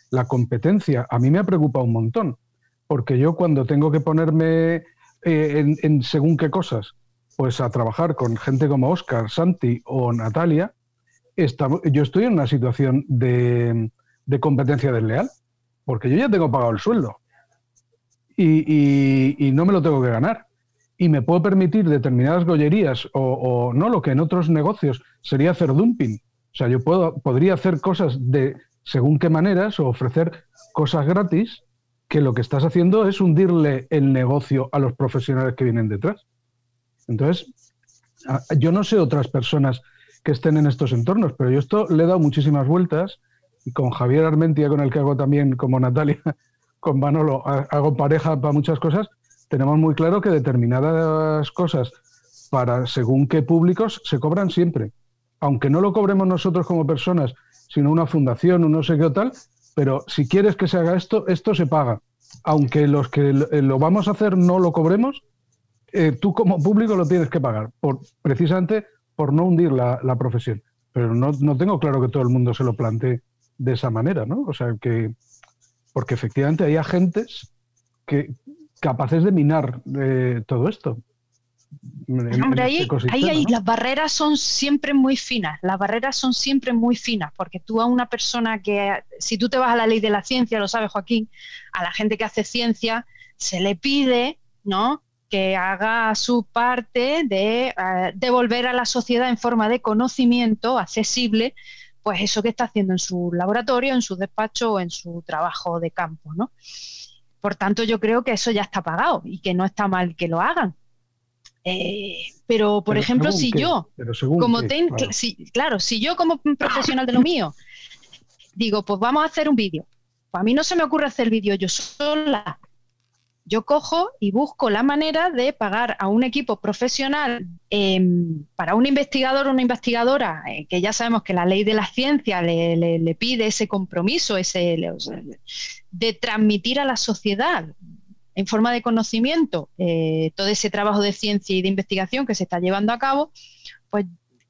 la competencia, a mí me ha preocupado un montón. Porque yo cuando tengo que ponerme eh, en, según qué cosas, pues a trabajar con gente como Oscar, Santi o Natalia, yo estoy en una situación de, competencia desleal, porque yo ya tengo pagado el sueldo y, no me lo tengo que ganar. Y me puedo permitir determinadas gollerías o, no, lo que en otros negocios sería hacer dumping. O sea, yo puedo, podría hacer cosas de según qué maneras o ofrecer cosas gratis que lo que estás haciendo es hundirle el negocio a los profesionales que vienen detrás. Entonces, yo no sé otras personas que estén en estos entornos. Pero yo esto le he dado muchísimas vueltas y con Javier Armentia, con el que hago también, como Natalia, [laughs] con Manolo, hago pareja para muchas cosas, tenemos muy claro que determinadas cosas para según qué públicos se cobran siempre. Aunque no lo cobremos nosotros como personas, sino una fundación, un no sé qué o tal, pero si quieres que se haga esto, esto se paga. Aunque los que lo vamos a hacer no lo cobremos, eh, tú como público lo tienes que pagar, por, precisamente por no hundir la, profesión. Pero no, tengo claro que todo el mundo se lo plantee de esa manera, ¿no? O sea, que. Porque efectivamente hay agentes que capaces de minar eh, todo esto. Hombre, ahí, ahí, las barreras son siempre muy finas, las barreras son siempre muy finas, porque tú a una persona que, si tú te vas a la ley de la ciencia, lo sabe Joaquín, a la gente que hace ciencia se le pide, ¿no? Que haga su parte de eh, devolver a la sociedad en forma de conocimiento accesible, pues eso que está haciendo en su laboratorio, en su despacho o en su trabajo de campo, ¿no? Por tanto, yo creo que eso ya está pagado y que no está mal que lo hagan. Eh, pero, por ejemplo, si yo, como claro. si yo como profesional de lo mío, digo, pues vamos a hacer un vídeo. Pues a mí no se me ocurre hacer vídeo yo sola. Yo cojo y busco la manera de pagar a un equipo profesional em, para un investigador o una investigadora, eh, que ya sabemos que la ley de la ciencia le, pide ese compromiso, ese, de transmitir a la sociedad en forma de conocimiento eh, todo ese trabajo de ciencia y de investigación que se está llevando a cabo, pues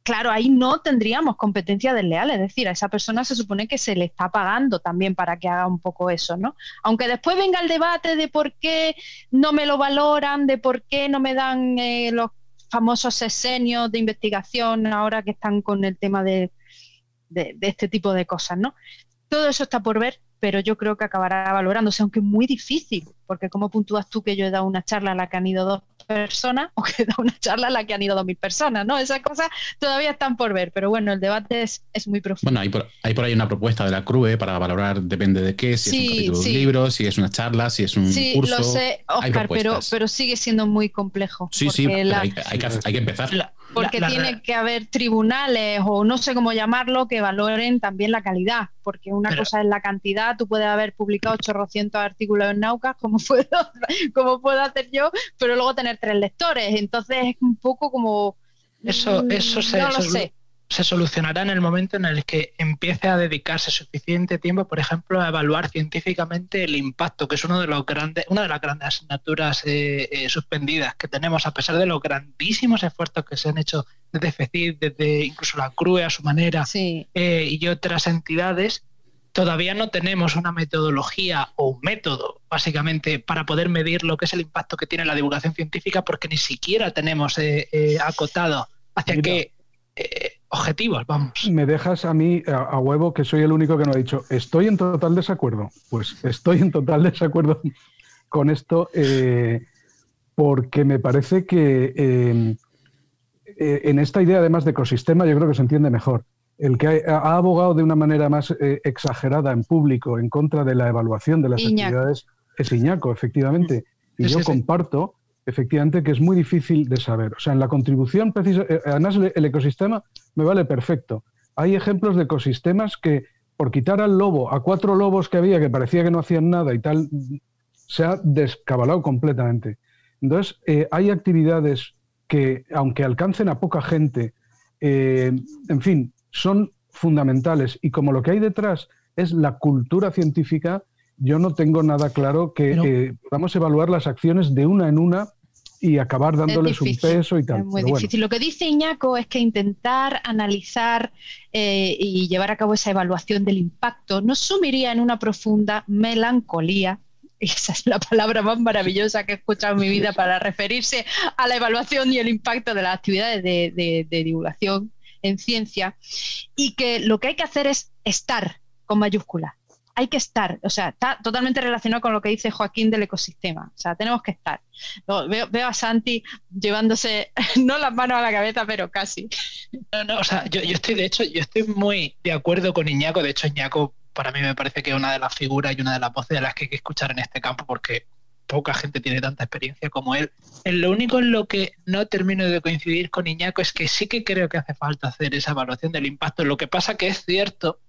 claro, ahí no tendríamos competencia desleal, es decir, a esa persona se supone que se le está pagando también para que haga un poco eso, ¿no? Aunque después venga el debate de por qué no me lo valoran, de por qué no me dan eh, los famosos sesenios de investigación ahora que están con el tema de, de este tipo de cosas, ¿no? Todo eso está por ver, pero yo creo que acabará valorándose, aunque es muy difícil, porque ¿cómo puntúas tú que yo he dado una charla a la que han ido dos personas o que he dado una charla a la que han ido dos mil personas? ¿no? Esas cosas todavía están por ver, pero bueno, el debate es, muy profundo. Bueno, hay por, hay por ahí una propuesta de la CRUE para valorar, depende de qué, si es un capítulo de un libro, si es una charla, si es un sí, curso. lo sé, Oscar, pero, pero sigue siendo muy complejo. Sí, sí, hay, que, empezar. porque tiene que haber tribunales o no sé cómo llamarlo que valoren también la calidad, porque una cosa es la cantidad, tú puedes haber publicado 800 artículos en Naucas, como [laughs] puedo, como puedo hacer yo, pero luego tener tres lectores, entonces es un poco como... Eso, eso se, no lo sé se solucionará en el momento en el que empiece a dedicarse suficiente tiempo, por ejemplo, a evaluar científicamente el impacto, que es uno de los grandes, una de las grandes asignaturas eh, eh, suspendidas que tenemos, a pesar de los grandísimos esfuerzos que se han hecho desde FECID, desde incluso la CRUE a su manera eh, y otras entidades. Todavía no tenemos una metodología o un método, básicamente, para poder medir lo que es el impacto que tiene la divulgación científica, porque ni siquiera tenemos acotado hacia qué objetivos, vamos. Me dejas a mí a, huevo que soy el único que no ha dicho, estoy en total desacuerdo. Pues estoy en total desacuerdo con esto eh, porque me parece que eh, eh, en esta idea además de ecosistema yo creo que se entiende mejor. El que ha, abogado de una manera más exagerada en público en contra de la evaluación de las actividades es Iñaco, efectivamente. Y yo comparto efectivamente, que es muy difícil de saber. O sea, en la contribución precisa, eh, además el ecosistema me vale perfecto. Hay ejemplos de ecosistemas que por quitar al lobo, a cuatro lobos que había que parecía que no hacían nada y tal, se ha descabalado completamente. Entonces, eh, hay actividades que, aunque alcancen a poca gente, eh, en fin, son fundamentales. Y como lo que hay detrás es la cultura científica, yo no tengo nada claro que podamos evaluar las acciones de una en una y acabar dándoles un peso y tal. Es muy difícil. Lo que dice Iñaco es que intentar analizar eh, y llevar a cabo esa evaluación del impacto nos sumiría en una profunda melancolía. [laughs] Esa es la palabra más maravillosa que he escuchado en mi vida para referirse a la evaluación y el impacto de las actividades de divulgación en ciencia. Y que lo que hay que hacer es estar con mayúsculas hay que estar, o sea, está totalmente relacionado con lo que dice Joaquín del ecosistema, o sea, tenemos que estar. veo, a Santi llevándose, [laughs] no las manos a la cabeza, pero casi. No, no, o sea, yo, estoy, de hecho, yo estoy muy de acuerdo con Iñaco, de hecho, Iñaco para mí me parece que es una de las figuras y una de las voces de las que hay que escuchar en este campo, porque poca gente tiene tanta experiencia como él. En lo único en lo que no termino de coincidir con Iñaco es que sí que creo que hace falta hacer esa evaluación del impacto. Lo que pasa que es cierto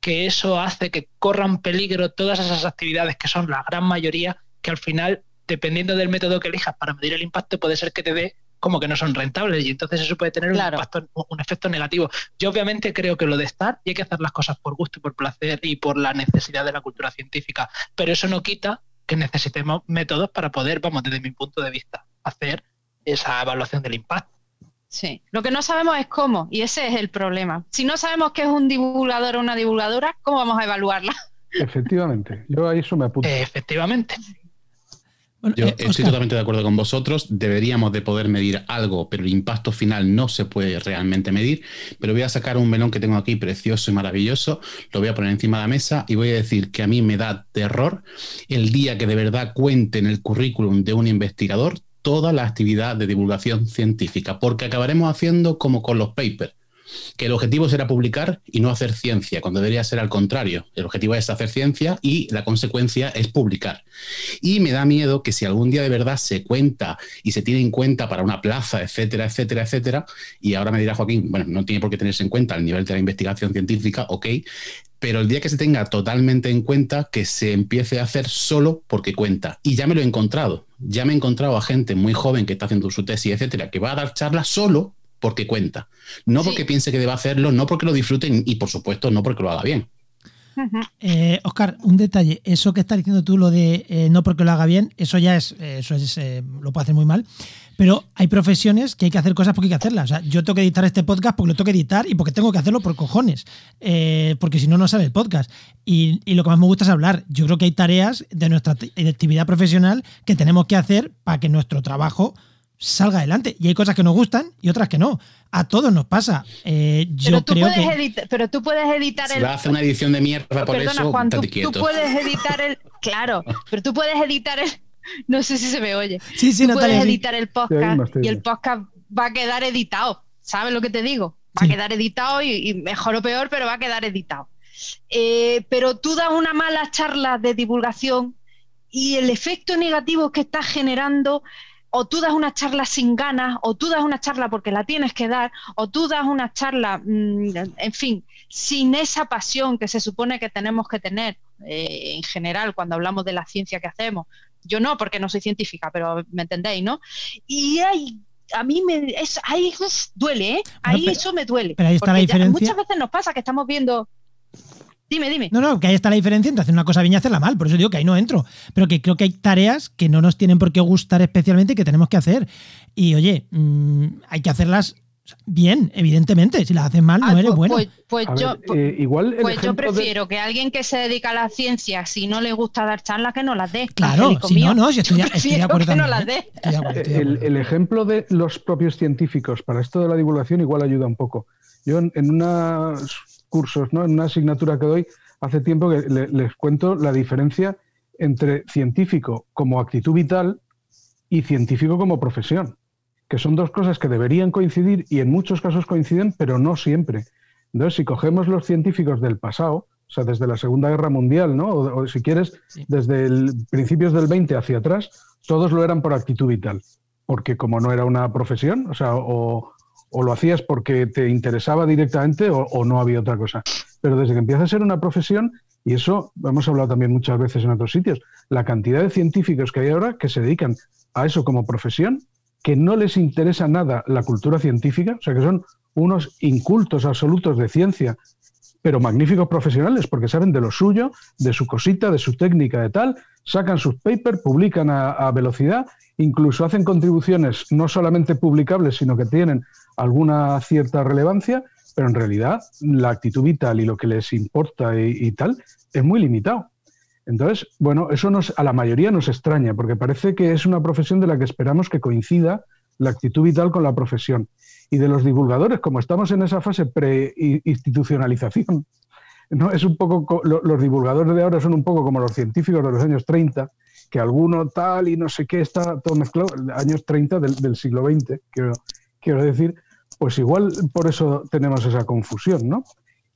que eso hace que corran peligro todas esas actividades que son la gran mayoría, que al final, dependiendo del método que elijas para medir el impacto, puede ser que te dé como que no son rentables y entonces eso puede tener un, impacto, un efecto negativo. Yo obviamente creo que lo de estar y hay que hacer las cosas por gusto y por placer y por la necesidad de la cultura científica, pero eso no quita que necesitemos métodos para poder, vamos, desde mi punto de vista, hacer esa evaluación del impacto. Sí, lo que no sabemos es cómo, y ese es el problema. Si no sabemos qué es un divulgador o una divulgadora, ¿cómo vamos a evaluarla? Efectivamente, yo a eso me apunto. Efectivamente. Yo eh, estoy totalmente de acuerdo con vosotros. Deberíamos de poder medir algo, pero el impacto final no se puede realmente medir. Pero voy a sacar un melón que tengo aquí precioso y maravilloso, lo voy a poner encima de la mesa y voy a decir que a mí me da terror el día que de verdad cuente en el currículum de un investigador toda la actividad de divulgación científica, porque acabaremos haciendo como con los papers que el objetivo será publicar y no hacer ciencia, cuando debería ser al contrario. El objetivo es hacer ciencia y la consecuencia es publicar. Y me da miedo que si algún día de verdad se cuenta y se tiene en cuenta para una plaza, etcétera, etcétera, etcétera, y ahora me dirá Joaquín, bueno, no tiene por qué tenerse en cuenta el nivel de la investigación científica, ok, pero el día que se tenga totalmente en cuenta, que se empiece a hacer solo porque cuenta. Y ya me lo he encontrado. Ya me he encontrado a gente muy joven que está haciendo su tesis, etcétera, que va a dar charlas solo porque cuenta. No porque piense que deba hacerlo, no porque lo disfruten y, por supuesto, no porque lo haga bien. Eh, Oscar, un detalle. Eso que estás diciendo tú, lo de eh, no porque lo haga bien, eso ya es, eh, eso es, lo puede hacer muy mal. Pero hay profesiones que hay que hacer cosas porque hay que hacerlas. O sea, yo tengo que editar este podcast porque lo tengo que editar y porque tengo que hacerlo por cojones. porque si no, no sale el podcast. Y, y, lo que más me gusta es hablar. Yo creo que hay tareas de nuestra actividad profesional que tenemos que hacer para que nuestro trabajo salga adelante. Y hay cosas que nos gustan y otras que no. A todos nos pasa. Eh, yo pero, tú creo puedes que... pero tú puedes editar el. Va a hacer una edición de mierda por eso. Juan, tú, tú, puedes editar el. Claro, pero tú puedes editar el. [laughs] No sé si se me oye. Sí, sí, tú puedes editar el podcast y el podcast va a quedar editado. ¿Sabes lo que te digo? Va a quedar editado y, mejor o peor, pero va a quedar editado. Eh, pero tú das una mala charla de divulgación y el efecto negativo que estás generando o tú das una charla sin ganas, o tú das una charla porque la tienes que dar, o tú das una charla, mm, en fin, sin esa pasión que se supone que tenemos que tener eh, en general cuando hablamos de la ciencia que hacemos. Yo no, porque no soy científica, pero me entendéis, ¿no? Y hay a mí me es, ahí duele, ¿eh? Ahí eso me duele. Pero ahí está la diferencia. muchas veces nos pasa que estamos viendo Dime, dime. No, no, que ahí está la diferencia entre hacer una cosa bien y hacerla mal. Por eso digo que ahí no entro. Pero que creo que hay tareas que no nos tienen por qué gustar especialmente y que tenemos que hacer. Y oye, mm, hay que hacerlas bien, evidentemente. Si las haces mal, no ah, eres pues, bueno. Pues, pues yo, eh, igual pues yo prefiero que alguien que se dedica a la ciencia, si no le gusta dar charlas, que no las dé. Claro, si no, no, si estoy, de acuerdo. Que no las dé. El, ejemplo de los propios científicos para esto de la divulgación igual ayuda un poco. Yo en, en una cursos, ¿no? en una asignatura que doy, hace tiempo que les cuento la diferencia entre científico como actitud vital y científico como profesión, que son dos cosas que deberían coincidir y en muchos casos coinciden, pero no siempre. Entonces, si cogemos los científicos del pasado, o sea, desde la Segunda Guerra Mundial, ¿no? o, si quieres, desde el, principios del 20 hacia atrás, todos lo eran por actitud vital, porque como no era una profesión, o sea, o, o lo hacías porque te interesaba directamente o, no había otra cosa. Pero desde que empieza a ser una profesión, y eso hemos hablado también muchas veces en otros sitios, la cantidad de científicos que hay ahora que se dedican a eso como profesión, que no les interesa nada la cultura científica, o sea que son unos incultos absolutos de ciencia, pero magníficos profesionales porque saben de lo suyo, de su cosita, de su técnica, de tal, sacan sus papers, publican a velocidad, incluso hacen contribuciones no solamente publicables, sino que tienen alguna cierta relevancia, pero en realidad la actitud vital y lo que les importa y, tal es muy limitado. Entonces, bueno, eso nos, a la mayoría nos extraña, porque parece que es una profesión de la que esperamos que coincida la actitud vital con la profesión. Y de los divulgadores, como estamos en esa fase pre-institucionalización, [laughs] ¿no? es un poco, los divulgadores de ahora son un poco como los científicos de los años 30, que alguno tal y no sé qué está todo mezclado, años 30 del, del siglo XX, quiero, quiero decir, pues igual por eso tenemos esa confusión, ¿no?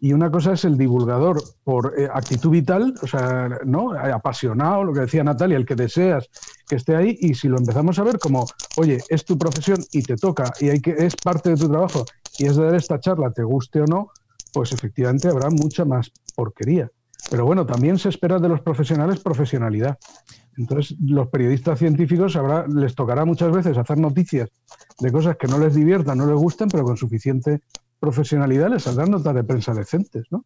Y una cosa es el divulgador por eh, actitud vital, o sea, ¿no? Apasionado, lo que decía Natalia, el que deseas que esté ahí, y si lo empezamos a ver como, oye, es tu profesión y te toca, y hay que, es parte de tu trabajo, y es de dar esta charla, te guste o no, pues efectivamente habrá mucha más porquería. Pero bueno, también se espera de los profesionales profesionalidad. Entonces, los periodistas científicos habrá, les tocará muchas veces hacer noticias de cosas que no les diviertan, no les gusten, pero con suficiente profesionalidad les saldrán notas de prensa decentes, ¿no?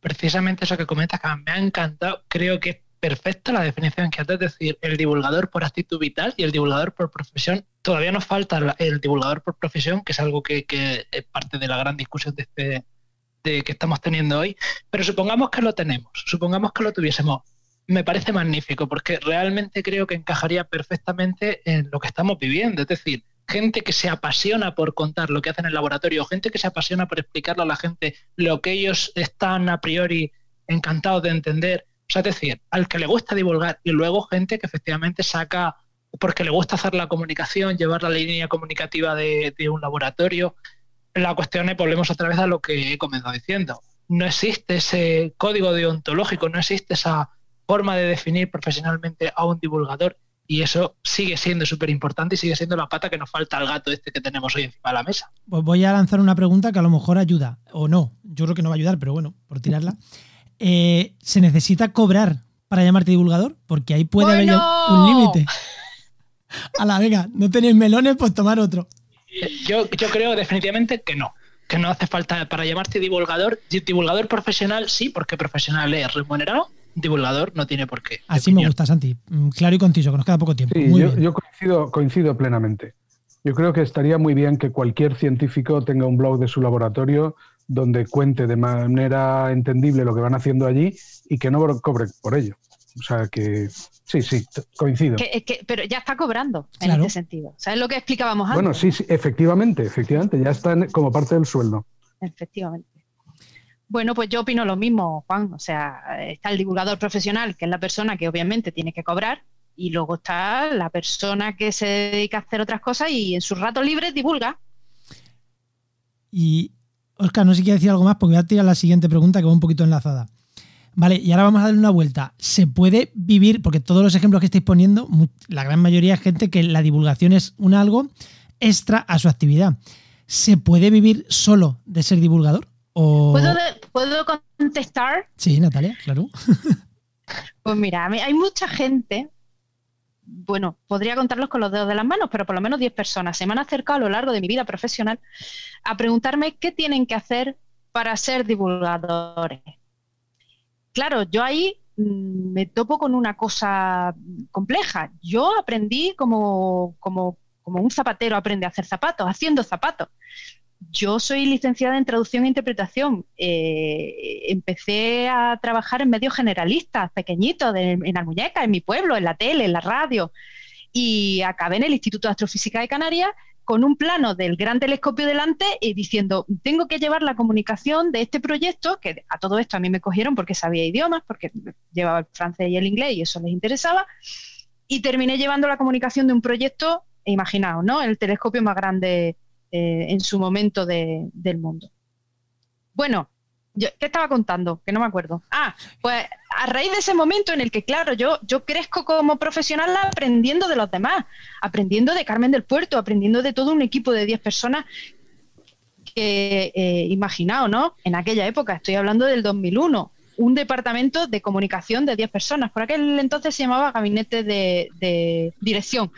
Precisamente eso que comentas, que me ha encantado. Creo que es perfecta la definición que haces, es decir, el divulgador por actitud vital y el divulgador por profesión. Todavía nos falta el divulgador por profesión, que es algo que, que es parte de la gran discusión de este, de que estamos teniendo hoy, pero supongamos que lo tenemos, supongamos que lo tuviésemos. Me parece magnífico porque realmente creo que encajaría perfectamente en lo que estamos viviendo. Es decir, gente que se apasiona por contar lo que hacen en el laboratorio, gente que se apasiona por explicarle a la gente lo que ellos están a priori encantados de entender. O sea, es decir, al que le gusta divulgar y luego gente que efectivamente saca, porque le gusta hacer la comunicación, llevar la línea comunicativa de, un laboratorio. La cuestión es, volvemos otra vez a lo que he comenzado diciendo. No existe ese código deontológico, no existe esa forma de definir profesionalmente a un divulgador y eso sigue siendo súper importante y sigue siendo la pata que nos falta al gato este que tenemos hoy encima de la mesa. Pues voy a lanzar una pregunta que a lo mejor ayuda, o no. Yo creo que no va a ayudar, pero bueno, por tirarla. [laughs] Eh, ¿Se necesita cobrar para llamarte divulgador? Porque ahí puede haber un límite. [laughs] A la venga, no tenéis melones, pues tomar otro. Yo, yo creo definitivamente que no. Que no hace falta para llamarte divulgador. Divulgador profesional, sí, porque profesional es remunerado divulgador no tiene por qué. Así me gusta, Santi. Mm, claro y conciso, que nos queda poco tiempo. yo, coincido, coincido plenamente. Yo creo que estaría muy bien que cualquier científico tenga un blog de su laboratorio donde cuente de manera entendible lo que van haciendo allí y que no cobre por ello. O sea que sí, sí, coincido. pero ya está cobrando en este sentido. ¿Sabes lo que explicábamos antes? Bueno, sí, sí, efectivamente, efectivamente, ya está como parte del sueldo. Efectivamente. Bueno, pues yo opino lo mismo, Juan. O sea, está el divulgador profesional, que es la persona que obviamente tiene que cobrar, y luego está la persona que se dedica a hacer otras cosas y en sus ratos libres divulga. Y, Oscar, no sé si quieres decir algo más, porque voy a tirar la siguiente pregunta que va un poquito enlazada. Vale, y ahora vamos a darle una vuelta. ¿Se puede vivir, porque todos los ejemplos que estáis poniendo, la gran mayoría es gente que la divulgación es un algo extra a su actividad. ¿Se puede vivir solo de ser divulgador? ¿Puedo, contestar? Sí, Natalia, claro. [laughs] pues mira, hay mucha gente, bueno, podría contarlos con los dedos de las manos, pero por lo menos 10 personas se me han acercado a lo largo de mi vida profesional a preguntarme qué tienen que hacer para ser divulgadores. Claro, yo ahí mm, me topo con una cosa compleja. Yo aprendí como, como, como un zapatero aprende a hacer zapatos, haciendo zapatos yo soy licenciada en traducción e interpretación. Eh, empecé a trabajar en medios generalistas, pequeñitos, en Almuñeca, en mi pueblo, en la tele, en la radio. Y acabé en el Instituto de Astrofísica de Canarias con un plano del gran telescopio delante y diciendo, tengo que llevar la comunicación de este proyecto, que a todo esto a mí me cogieron porque sabía idiomas, porque llevaba el francés y el inglés y eso les interesaba, y terminé llevando la comunicación de un proyecto, imaginaos, ¿no? El telescopio más grande eh, en su momento del mundo. Bueno, ¿qué estaba contando? Que no me acuerdo. Ah, pues a raíz de ese momento en el que, claro, yo, yo crezco como profesional aprendiendo de los demás, aprendiendo de Carmen del Puerto, aprendiendo de todo un equipo de 10 personas que, eh, imaginaos, ¿no? En aquella época, estoy hablando del 2001, un departamento de comunicación de 10 personas. Por aquel entonces se llamaba gabinete de, de dirección.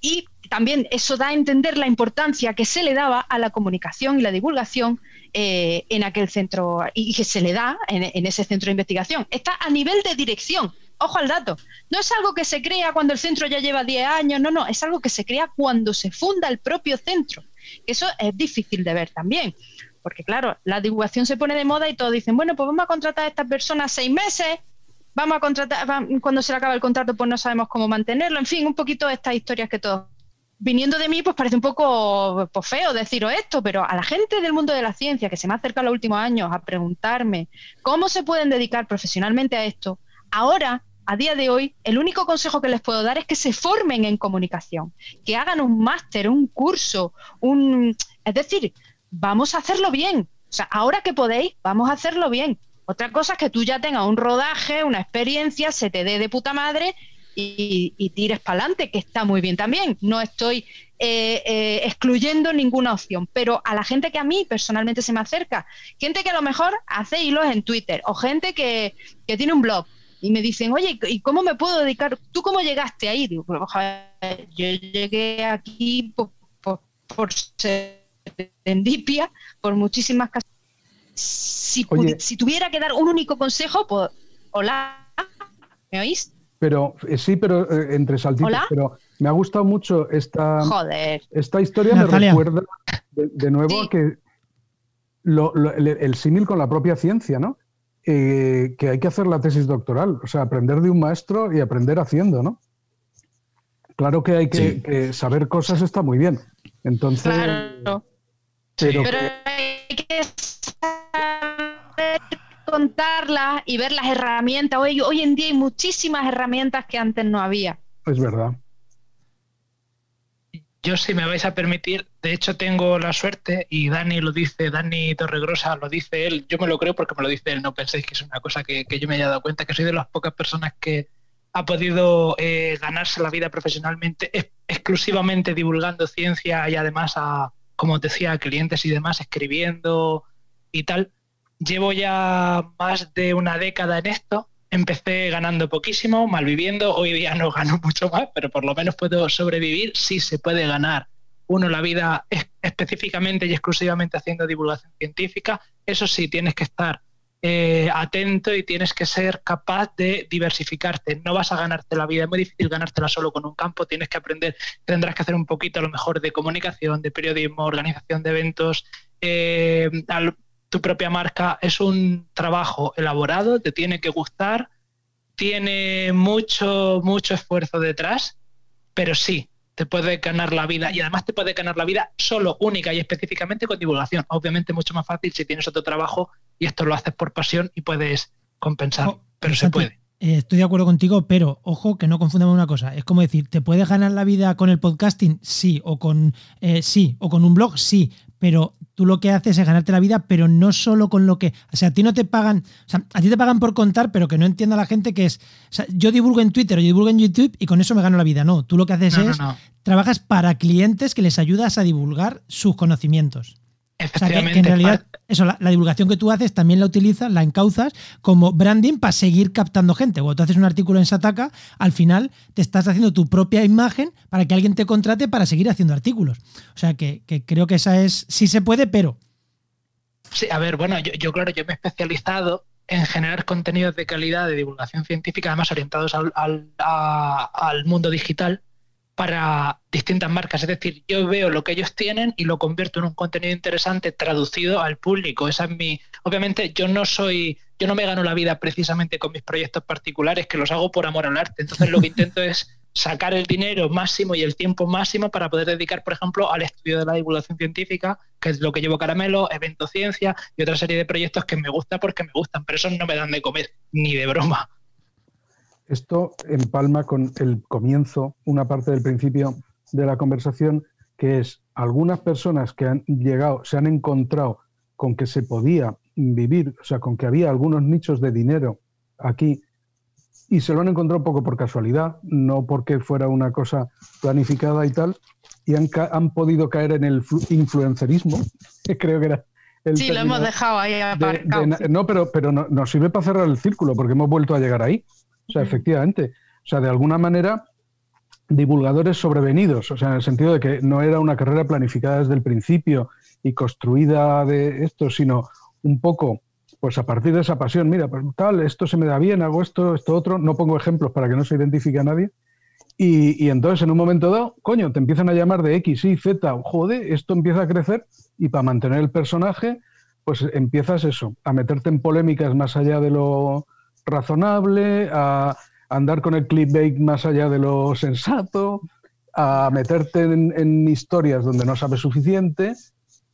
Y también eso da a entender la importancia que se le daba a la comunicación y la divulgación eh, en aquel centro y que se le da en, ese centro de investigación. Está a nivel de dirección. Ojo al dato. No es algo que se crea cuando el centro ya lleva 10 años, no, no, es algo que se crea cuando se funda el propio centro. Eso es difícil de ver también. Porque claro, la divulgación se pone de moda y todos dicen, bueno, pues vamos a contratar a estas personas seis meses, vamos a contratar, cuando se le acaba el contrato, pues no sabemos cómo mantenerlo, en fin, un poquito estas historias que todos viniendo de mí, pues parece un poco pues, feo deciros esto, pero a la gente del mundo de la ciencia que se me ha acercado los últimos años a preguntarme cómo se pueden dedicar profesionalmente a esto, ahora, a día de hoy, el único consejo que les puedo dar es que se formen en comunicación, que hagan un máster, un curso, un... Es decir, vamos a hacerlo bien. O sea, ahora que podéis, vamos a hacerlo bien. Otra cosa es que tú ya tengas un rodaje, una experiencia, se te dé de puta madre y, tires para adelante, que está muy bien también. No estoy eh, eh, excluyendo ninguna opción, pero a la gente que a mí personalmente se me acerca, gente que a lo mejor hace hilos en Twitter o gente que, tiene un blog y me dicen, oye, ¿y cómo me puedo dedicar? ¿Tú cómo llegaste ahí? Digo, pues, yo llegué aquí por, por, serendipia, por muchísimas casas. Si, si tuviera que dar un único consejo, pues, hola, ¿me oís? Pero eh, sí, pero eh, entre saltitos. Pero me ha gustado mucho esta, esta historia. Me recuerda de, nuevo a que el, símil con la propia ciencia, ¿no? eh, que hay que hacer la tesis doctoral, o sea, aprender de un maestro y aprender haciendo, ¿no? Claro que hay que, saber cosas está muy bien. Entonces. Claro. Pero, hay que saber contarlas y ver las herramientas. Hoy, hoy en día hay muchísimas herramientas que antes no había. Es verdad. Yo, si me vais a permitir, de hecho tengo la suerte, y Dani lo dice, Dani Torregrosa lo dice él, yo me lo creo porque me lo dice él, no penséis que es una cosa que, yo me haya dado cuenta, que soy de las pocas personas que ha podido eh, ganarse la vida profesionalmente exclusivamente divulgando ciencia y además a, como decía, a clientes y demás, escribiendo y tal. Llevo ya más de una década en esto Empecé ganando poquísimo, mal viviendo, hoy día no gano mucho más, pero por lo menos puedo sobrevivir. Sí se puede ganar uno la vida específicamente y exclusivamente haciendo divulgación científica. Eso sí, tienes que estar eh, atento y tienes que ser capaz de diversificarte. No vas a ganarte la vida, es muy difícil ganártela solo con un campo, tienes que aprender, tendrás que hacer un poquito a lo mejor de comunicación, de periodismo, organización de eventos, eh, tu propia marca es un trabajo elaborado, te tiene que gustar, tiene mucho, mucho esfuerzo detrás, pero sí, te puede ganar la vida y además te puede ganar la vida solo, única y específicamente con divulgación. Obviamente mucho más fácil si tienes otro trabajo y esto lo haces por pasión y puedes compensar, pero se puede. Eh, estoy de acuerdo contigo, pero ojo que no confundamos una cosa. Es como decir, ¿te puedes ganar la vida con el podcasting? Sí, o con eh, sí, o con un blog, sí, pero tú lo que haces es ganarte la vida, pero no solo con lo que. O sea, a ti no te pagan. O sea, a ti te pagan por contar, pero que no entienda la gente que es. O sea, yo divulgo en Twitter yo divulgo en YouTube y con eso me gano la vida. No, tú lo que haces es. Trabajas para clientes que les ayudas a divulgar sus conocimientos. Efectivamente. en realidad, eso, la, divulgación que tú haces también la utilizas, la encauzas como branding para seguir captando gente. Cuando tú haces un artículo en Sataka, al final te estás haciendo tu propia imagen para que alguien te contrate para seguir haciendo artículos. O sea que, creo que esa es, sí se puede, pero. Sí, a ver, bueno, yo, claro, yo me he especializado en generar contenidos de calidad de divulgación científica, además orientados al, al mundo digital para distintas marcas. Es decir, yo veo lo que ellos tienen y lo convierto en un contenido interesante traducido al público. Esa es mi. Obviamente, yo no soy. Yo no me gano la vida precisamente con mis proyectos particulares, que los hago por amor al arte. Entonces, lo que intento es sacar el dinero máximo y el tiempo máximo para poder dedicar, por ejemplo, al estudio de la divulgación científica, que es lo que llevo caramelo, evento ciencia y otra serie de proyectos que me gusta porque me gustan, pero esos no me dan de comer, ni de broma. Esto empalma con el comienzo, una parte del principio de la conversación, que es algunas personas que han llegado, se han encontrado con que se podía vivir, o sea, con que había algunos nichos de dinero aquí y se lo han encontrado un poco por casualidad, no porque fuera una cosa planificada y tal, y han, han podido caer en el influencerismo, [laughs] que creo que era el Sí, lo hemos dejado ahí aparcado. no, pero, pero no, nos sirve para cerrar el círculo, porque hemos vuelto a llegar ahí. O sea, efectivamente. O sea, de alguna manera, divulgadores sobrevenidos, o sea, en el sentido de que no era una carrera planificada desde el principio y construida de esto, sino un poco, pues a partir de esa pasión, mira, pues tal, esto se me da bien, hago esto, esto otro, no pongo ejemplos para que no se identifique a nadie. Y, y entonces en un momento dado, coño, te empiezan a llamar de X, Y, Z, joder, esto empieza a crecer y para mantener el personaje, pues empiezas eso, a meterte en polémicas más allá de lo, razonable, a andar con el clickbait más allá de lo sensato, a meterte en, historias donde no sabes suficiente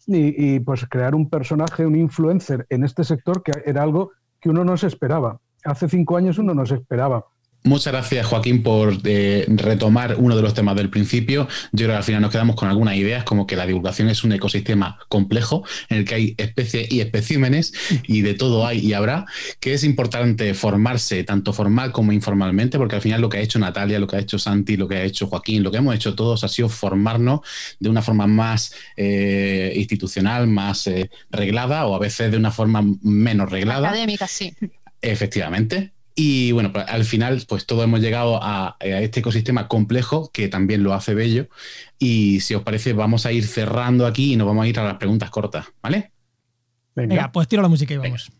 y, y, pues crear un personaje, un influencer en este sector que era algo que uno no se esperaba. Hace cinco años uno no se esperaba. Muchas gracias, Joaquín, por eh, retomar uno de los temas del principio. Yo creo que al final nos quedamos con algunas ideas, como que la divulgación es un ecosistema complejo en el que hay especies y especímenes y de todo hay y habrá, que es importante formarse tanto formal como informalmente, porque al final lo que ha hecho Natalia, lo que ha hecho Santi, lo que ha hecho Joaquín, lo que hemos hecho todos ha sido formarnos de una forma más eh, institucional, más eh, reglada o a veces de una forma menos reglada. Académica, sí. Efectivamente. Y bueno, pues, al final, pues todos hemos llegado a, este ecosistema complejo que también lo hace bello. Y si os parece, vamos a ir cerrando aquí y nos vamos a ir a las preguntas cortas, ¿vale? Venga, pues tiro la música y vamos.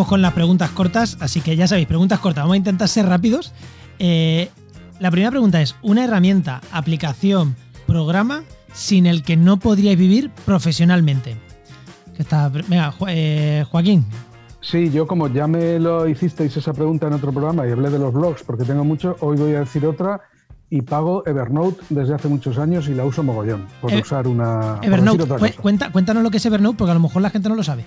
Vamos con las preguntas cortas. Así que ya sabéis, preguntas cortas. Vamos a intentar ser rápidos. Eh, la primera pregunta es: ¿una herramienta, aplicación, programa sin el que no podríais vivir profesionalmente? está, venga, eh, Joaquín. Sí, yo como ya me lo hicisteis esa pregunta en otro programa y hablé de los blogs porque tengo mucho, hoy voy a decir otra y pago Evernote desde hace muchos años y la uso mogollón por eh, usar una. Evernote, cuenta, cuéntanos lo que es Evernote porque a lo mejor la gente no lo sabe.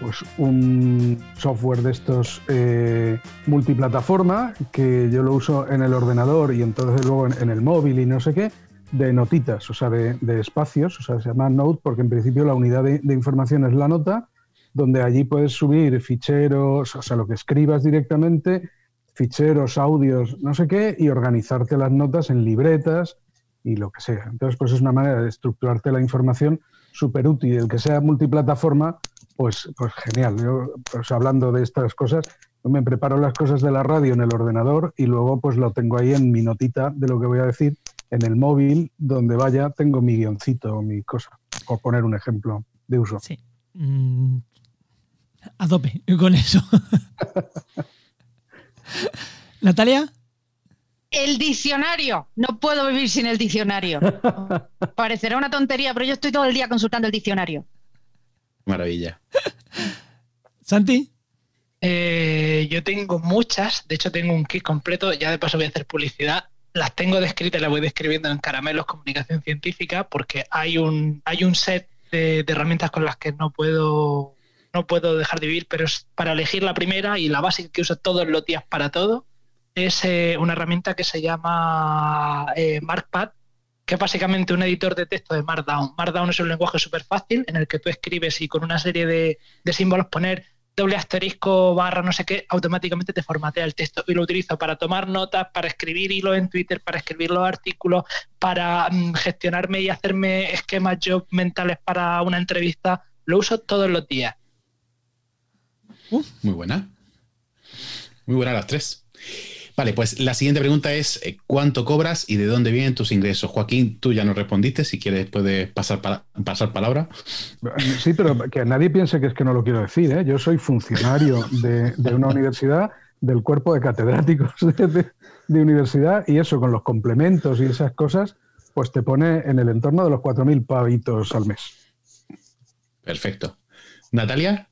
Pues un software de estos eh, multiplataforma que yo lo uso en el ordenador y entonces luego en, el móvil y no sé qué, de notitas, o sea, de, espacios, o sea, se llama Note porque en principio la unidad de, información es la nota, donde allí puedes subir ficheros, o sea, lo que escribas directamente, ficheros, audios, no sé qué, y organizarte las notas en libretas y lo que sea. Entonces, pues es una manera de estructurarte la información súper útil. El que sea multiplataforma, pues, pues genial. Yo, pues hablando de estas cosas, yo me preparo las cosas de la radio en el ordenador y luego pues lo tengo ahí en mi notita de lo que voy a decir en el móvil, donde vaya, tengo mi guioncito o mi cosa, por poner un ejemplo de uso. Sí. Mm, a tope con eso. [laughs] Natalia. El diccionario. No puedo vivir sin el diccionario. [laughs] Parecerá una tontería, pero yo estoy todo el día consultando el diccionario. Maravilla. Santi. Eh, yo tengo muchas, de hecho tengo un kit completo, ya de paso voy a hacer publicidad las tengo descritas, las voy describiendo en Caramelos Comunicación Científica, porque hay un, hay un set de, herramientas con las que no puedo, no puedo dejar de vivir, pero es para elegir la primera y la básica que uso todos los días para todo. Es eh, una herramienta que se llama eh, MarkPad, que es básicamente un editor de texto de Markdown. Markdown es un lenguaje súper fácil en el que tú escribes y con una serie de, símbolos poner doble asterisco, barra, no sé qué, automáticamente te formatea el texto. Y lo utilizo para tomar notas, para escribir hilo en Twitter, para escribir los artículos, para mm, gestionarme y hacerme esquemas yo mentales para una entrevista. Lo uso todos los días. muy buena. Muy buena las tres. Vale, pues la siguiente pregunta es eh, ¿cuánto cobras y de dónde vienen tus ingresos? Joaquín, tú ya no respondiste, si quieres puedes pasar, pasar palabra. Sí, pero que nadie piense que es que no lo quiero decir. ¿eh? Yo soy funcionario de, una universidad, del cuerpo de catedráticos de, universidad y eso con los complementos y esas cosas, pues te pone en el entorno de los 4.000 pavitos al mes. Perfecto. Natalia.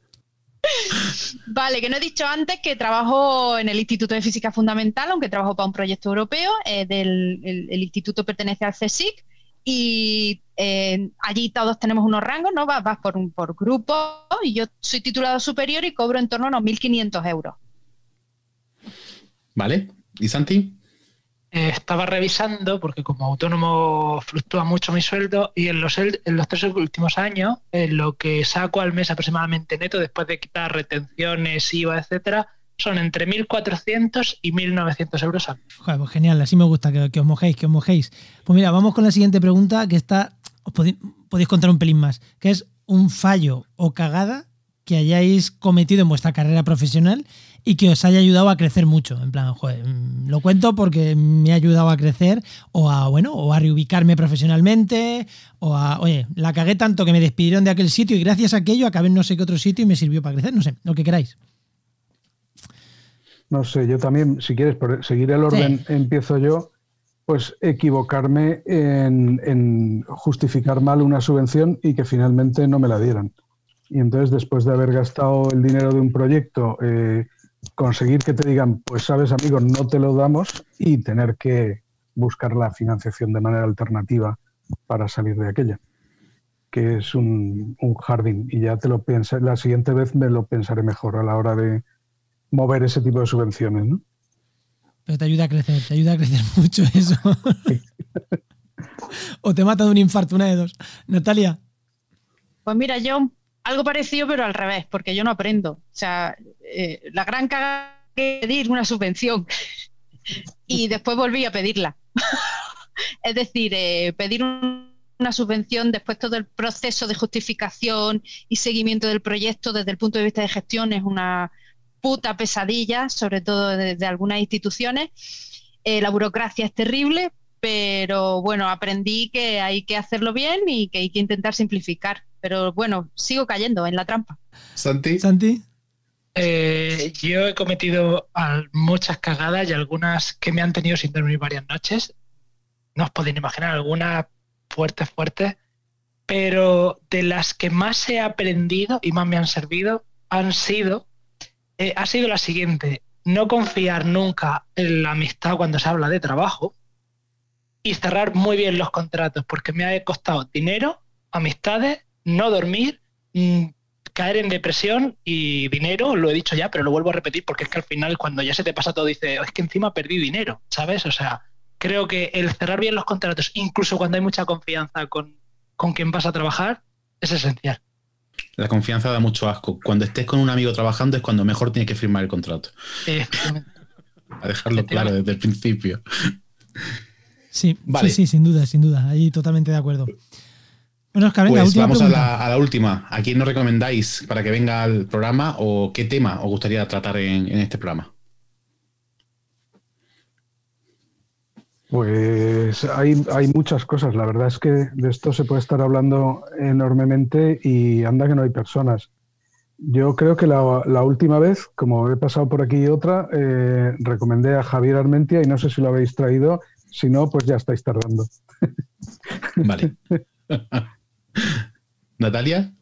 Vale, que no he dicho antes que trabajo en el Instituto de Física Fundamental, aunque trabajo para un proyecto europeo. Eh, del, el, instituto pertenece al CSIC y eh, allí todos tenemos unos rangos, ¿no? Vas, por, un, por grupo y yo soy titulado superior y cobro en torno a unos 1.500 euros. Vale. ¿Y Santi? Estaba revisando, porque como autónomo fluctúa mucho mi sueldo, y en los, en los tres últimos años, lo que saco al mes aproximadamente neto, después de quitar retenciones, IVA, etcétera, son entre 1.400 y 1.900 euros al mes. Joder, pues genial, así me gusta que, os mojéis, que os mojéis. Pues mira, vamos con la siguiente pregunta, que está, os podéis, podéis contar un pelín más, que es un fallo o cagada que hayáis cometido en vuestra carrera profesional y que os haya ayudado a crecer mucho. En plan, joder, mm, lo cuento porque me ha ayudado a crecer o a, bueno, o a reubicarme profesionalmente o a, oye, la cagué tanto que me despidieron de aquel sitio y gracias a aquello acabé en no sé qué otro sitio y me sirvió para crecer. No sé, lo que queráis. No sé, yo también, si quieres, por seguir el orden, empiezo yo, pues equivocarme en, justificar mal una subvención y que finalmente no me la dieran. Y entonces, después de haber gastado el dinero de un proyecto, eh, conseguir que te digan, pues sabes, amigo, no te lo damos y tener que buscar la financiación de manera alternativa para salir de aquella, que es un, jardín. Y ya te lo piensas, la siguiente vez me lo pensaré mejor a la hora de mover ese tipo de subvenciones, ¿no? Pero te ayuda a crecer, te ayuda a crecer [laughs] mucho eso. [laughs] o te mata de un infarto, una de dos. Natalia. Pues mira, yo algo parecido, pero al revés, porque yo no aprendo. O sea, eh, la gran cagada que pedir una subvención y después volví a pedirla. [laughs] es decir, eh, pedir una subvención después todo el proceso de justificación y seguimiento del proyecto desde el punto de vista de gestión es una puta pesadilla, sobre todo desde algunas instituciones. Eh, la burocracia es terrible, pero bueno, aprendí que hay que hacerlo bien y que hay que intentar simplificar. Pero bueno, sigo cayendo en la trampa. Santi. Santi. Eh, yo he cometido muchas cagadas y algunas que me han tenido sin dormir varias noches. No os podéis imaginar, algunas fuertes, fuertes. Pero de las que más he aprendido y más me han servido han sido, eh, ha sido la siguiente. No confiar nunca en la amistad cuando se habla de trabajo y cerrar muy bien los contratos, porque me ha costado dinero, amistades, no dormir, mm, caer en depresión y dinero, lo he dicho ya, pero lo vuelvo a repetir porque es que al final cuando ya se te pasa todo dice, es que encima perdí dinero, ¿sabes? O sea, creo que el cerrar bien los contratos, incluso cuando hay mucha confianza con, con quien vas a trabajar, es esencial. La confianza da mucho asco. Cuando estés con un amigo trabajando es cuando mejor tienes que firmar el contrato. a dejarlo claro desde el principio. Sí, sí, sí, sin duda, sin duda. Ahí totalmente de acuerdo. Bueno, Oscar, venga, pues vamos a la, última. ¿A quién nos recomendáis para que venga al programa o qué tema os gustaría tratar en, este programa? Pues hay, hay, muchas cosas. La verdad es que de esto se puede estar hablando enormemente y anda que no hay personas. Yo creo que la, última vez, como he pasado por aquí otra, eh, recomendé a Javier Armentia y no sé si lo habéis traído. Si no, pues ya estáis tardando. Vale. [laughs] Natalia.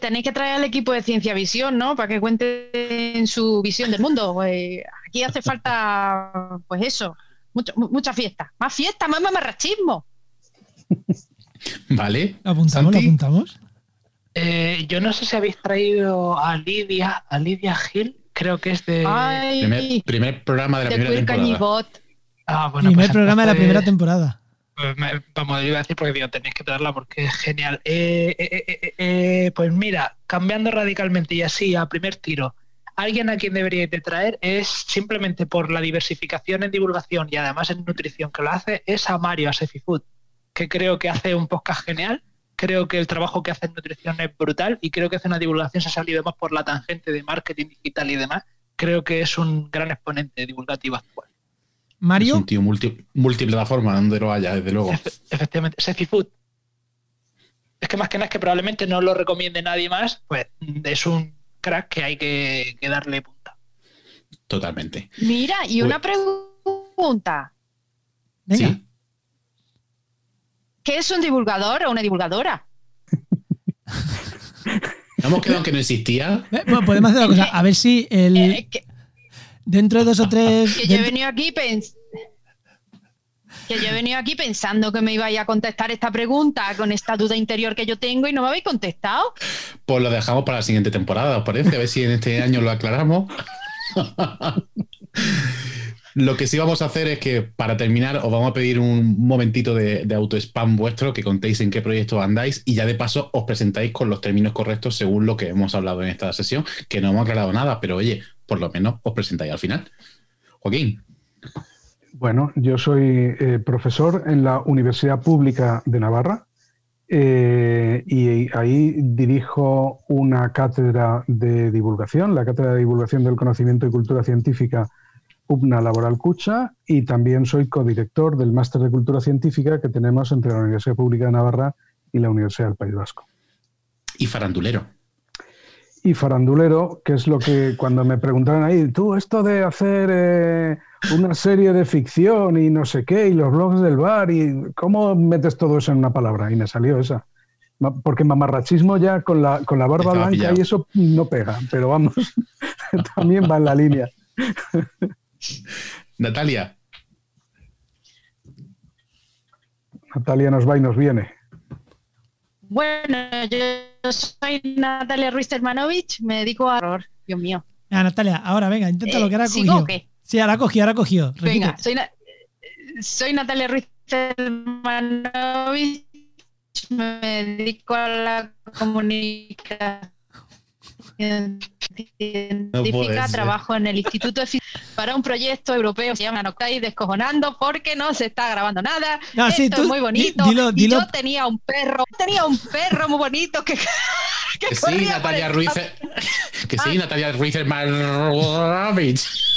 tenéis que traer al equipo de Ciencia Visión, ¿no? Para que cuenten su visión del mundo. Pues, aquí hace falta, pues eso, mucha fiesta. Más fiesta, más mamarrachismo. Vale. ¿Apuntamos? apuntamos? Eh, yo no sé si habéis traído a Lidia, a Lidia Gil, creo que es de... primer, programa de la primera temporada. Ah, primer pues programa de la primera temporada. Pues vamos, iba a decir porque digo, tenéis que traerla porque es genial. Eh, eh, eh, pues mira, cambiando radicalmente y así a primer tiro, alguien a quien deberíais de traer es simplemente por la diversificación en divulgación y además en nutrición que lo hace, es a Mario, a Sefifood, que creo que hace un podcast genial. Creo que el trabajo que hace en nutrición es brutal y creo que hace una divulgación, se ha salido más por la tangente de marketing digital y demás. Creo que es un gran exponente divulgativo actual. Mario. Es un tío multiplataforma, donde lo haya, desde luego. Efectivamente, Sefi Food. Es que más que nada es que probablemente no lo recomiende nadie más, pues es un crack que hay que, darle punta. Totalmente. Mira, y una pregunta. ¿Sí? ¿Qué es un divulgador o una divulgadora? [laughs] hemos quedado que no existía? Eh, bueno, podemos hacer una cosa. A ver si el. Eh, Dentro de dos o tres. Que yo he venido aquí que yo he venido aquí pensando que me ibais a contestar esta pregunta con esta duda interior que yo tengo y no me habéis contestado. Pues lo dejamos para la siguiente temporada, ¿os parece? A ver si en este año lo aclaramos. Lo que sí vamos a hacer es que para terminar os vamos a pedir un momentito de, de auto-spam vuestro, que contéis en qué proyecto andáis y ya de paso os presentáis con los términos correctos según lo que hemos hablado en esta sesión, que no hemos aclarado nada, pero oye, por lo menos os presentáis al final. Joaquín. Bueno, yo soy eh, profesor en la Universidad Pública de Navarra eh, y ahí dirijo una cátedra de divulgación, la Cátedra de Divulgación del Conocimiento y Cultura Científica UPNA Laboral Cucha y también soy codirector del Máster de Cultura Científica que tenemos entre la Universidad Pública de Navarra y la Universidad del País Vasco. Y farandulero. Y farandulero, que es lo que cuando me preguntaron ahí, tú, esto de hacer eh, una serie de ficción y no sé qué, y los blogs del bar, y cómo metes todo eso en una palabra, y me salió esa. Porque mamarrachismo ya con la, con la barba blanca y eso no pega, pero vamos, [laughs] también va en la línea. [laughs] Natalia. Natalia nos va y nos viene. Bueno, yo soy Natalia Ruiz Hermanovich, me dedico a error, Dios mío. Ah, Natalia, ahora venga, intenta lo que ahora cogió. Sí, ahora cogió, ahora cogió. Venga, soy, soy Natalia Ruiz Hermanovich, me dedico a la comunicación científica, trabajo en el Instituto de para un proyecto europeo se llama Noctai descojonando porque no se está grabando nada. Esto es muy bonito. Y yo tenía un perro, tenía un perro muy bonito que, [laughs] que, sí, Natalia Ruiz, que sí, Natalia Ruiz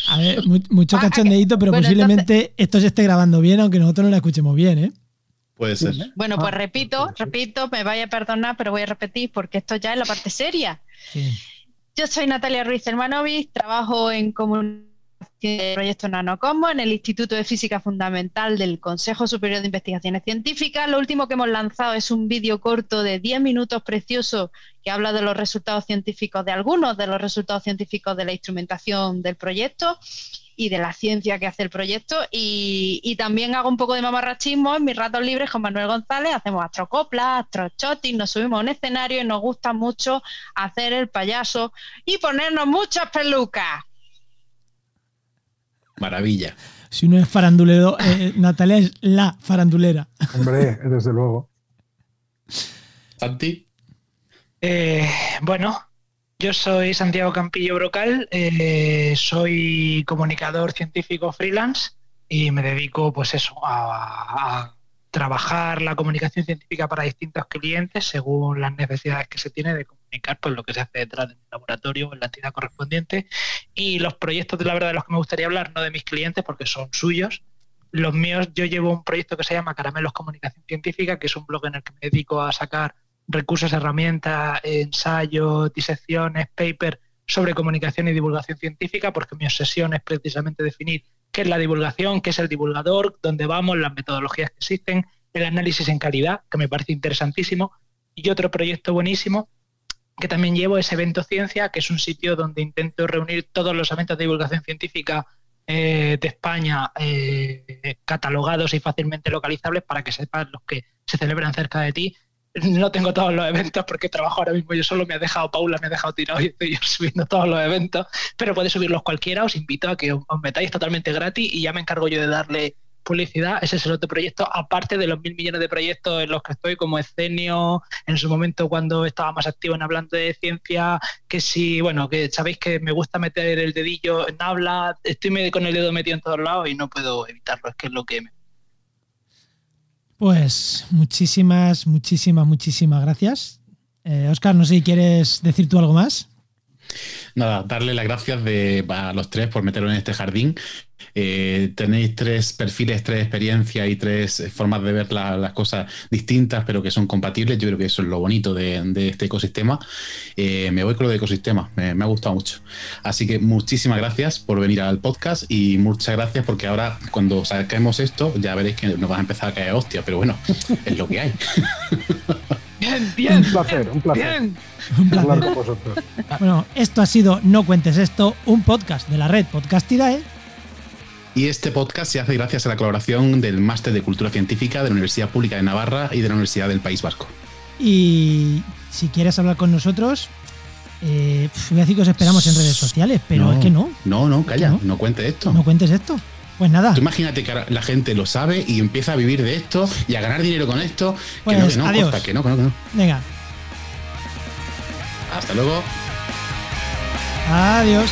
A ver, mucho ah, cachondeito, pero posiblemente esto se esté grabando bien, aunque nosotros no la escuchemos bien, ¿eh? Puede ser. Bueno, pues ah, repito, repito, me vaya a perdonar, pero voy a repetir porque esto ya es la parte seria. Yo soy Natalia Ruiz Hermanovic, trabajo en comunicación del proyecto NanoCosmo en el Instituto de Física Fundamental del Consejo Superior de Investigaciones Científicas. Lo último que hemos lanzado es un vídeo corto de 10 minutos precioso que habla de los resultados científicos, de algunos de los resultados científicos de la instrumentación del proyecto y de la ciencia que hace el proyecto. Y, también hago un poco de mamarrachismo en mis ratos libres con Manuel González. Hacemos astrocoplas, astrochotis, nos subimos a un escenario y nos gusta mucho hacer el payaso y ponernos muchas pelucas. Maravilla. Si uno es farandulero, eh, [laughs] Natalia es la farandulera. Hombre, desde luego. Santi. Eh, bueno, yo soy Santiago Campillo Brocal, eh, soy comunicador científico freelance y me dedico, pues eso, a, trabajar la comunicación científica para distintos clientes según las necesidades que se tiene de comunicar pues, lo que se hace detrás del laboratorio o en la entidad correspondiente. Y los proyectos, de la verdad, de los que me gustaría hablar, no de mis clientes, porque son suyos. Los míos, yo llevo un proyecto que se llama Caramelos Comunicación Científica, que es un blog en el que me dedico a sacar recursos, herramientas, ensayos, disecciones, paper sobre comunicación y divulgación científica, porque mi obsesión es precisamente definir qué es la divulgación, qué es el divulgador, dónde vamos, las metodologías que existen, el análisis en calidad, que me parece interesantísimo, y otro proyecto buenísimo que también llevo es Evento Ciencia, que es un sitio donde intento reunir todos los eventos de divulgación científica eh, de España eh, catalogados y fácilmente localizables para que sepas los que se celebran cerca de ti no tengo todos los eventos porque trabajo ahora mismo yo solo, me ha dejado Paula, me ha dejado tirado [laughs] y estoy subiendo todos los eventos, pero puede subirlos cualquiera, os invito a que os metáis totalmente gratis y ya me encargo yo de darle publicidad, ese es el otro proyecto, aparte de los mil millones de proyectos en los que estoy, como Escenio, en su momento cuando estaba más activo en hablando de ciencia, que si, bueno, que sabéis que me gusta meter el dedillo en habla, estoy con el dedo metido en todos lados y no puedo evitarlo, es que es lo que me pues muchísimas, muchísimas, muchísimas gracias. Oscar, eh, no sé si quieres decir tú algo más. Nada, darle las gracias de, a los tres por meterlo en este jardín. Eh, tenéis tres perfiles, tres experiencias y tres formas de ver las cosas distintas, pero que son compatibles. Yo creo que eso es lo bonito de, este ecosistema. Eh, me voy con lo de ecosistema, me, ha gustado mucho. Así que muchísimas gracias por venir al podcast y muchas gracias porque ahora cuando saquemos esto ya veréis que nos va a empezar a caer hostia, pero bueno, [laughs] es lo que hay. Bien, bien. Un placer, un placer. Un placer. Hablar con vosotros. Bueno, esto ha sido No Cuentes Esto, un podcast de la red Podcastidae. Y este podcast se hace gracias a la colaboración del Máster de Cultura Científica de la Universidad Pública de Navarra y de la Universidad del País Vasco. Y si quieres hablar con nosotros, eh, voy a decir que os esperamos en redes sociales, pero es que no. No, no, calla, no, no cuentes esto. No cuentes esto. Pues nada. Tú imagínate que la gente lo sabe y empieza a vivir de esto y a ganar dinero con esto. que no, pues que no, adiós. que no, que no, que no. Venga. Hasta luego. Adiós.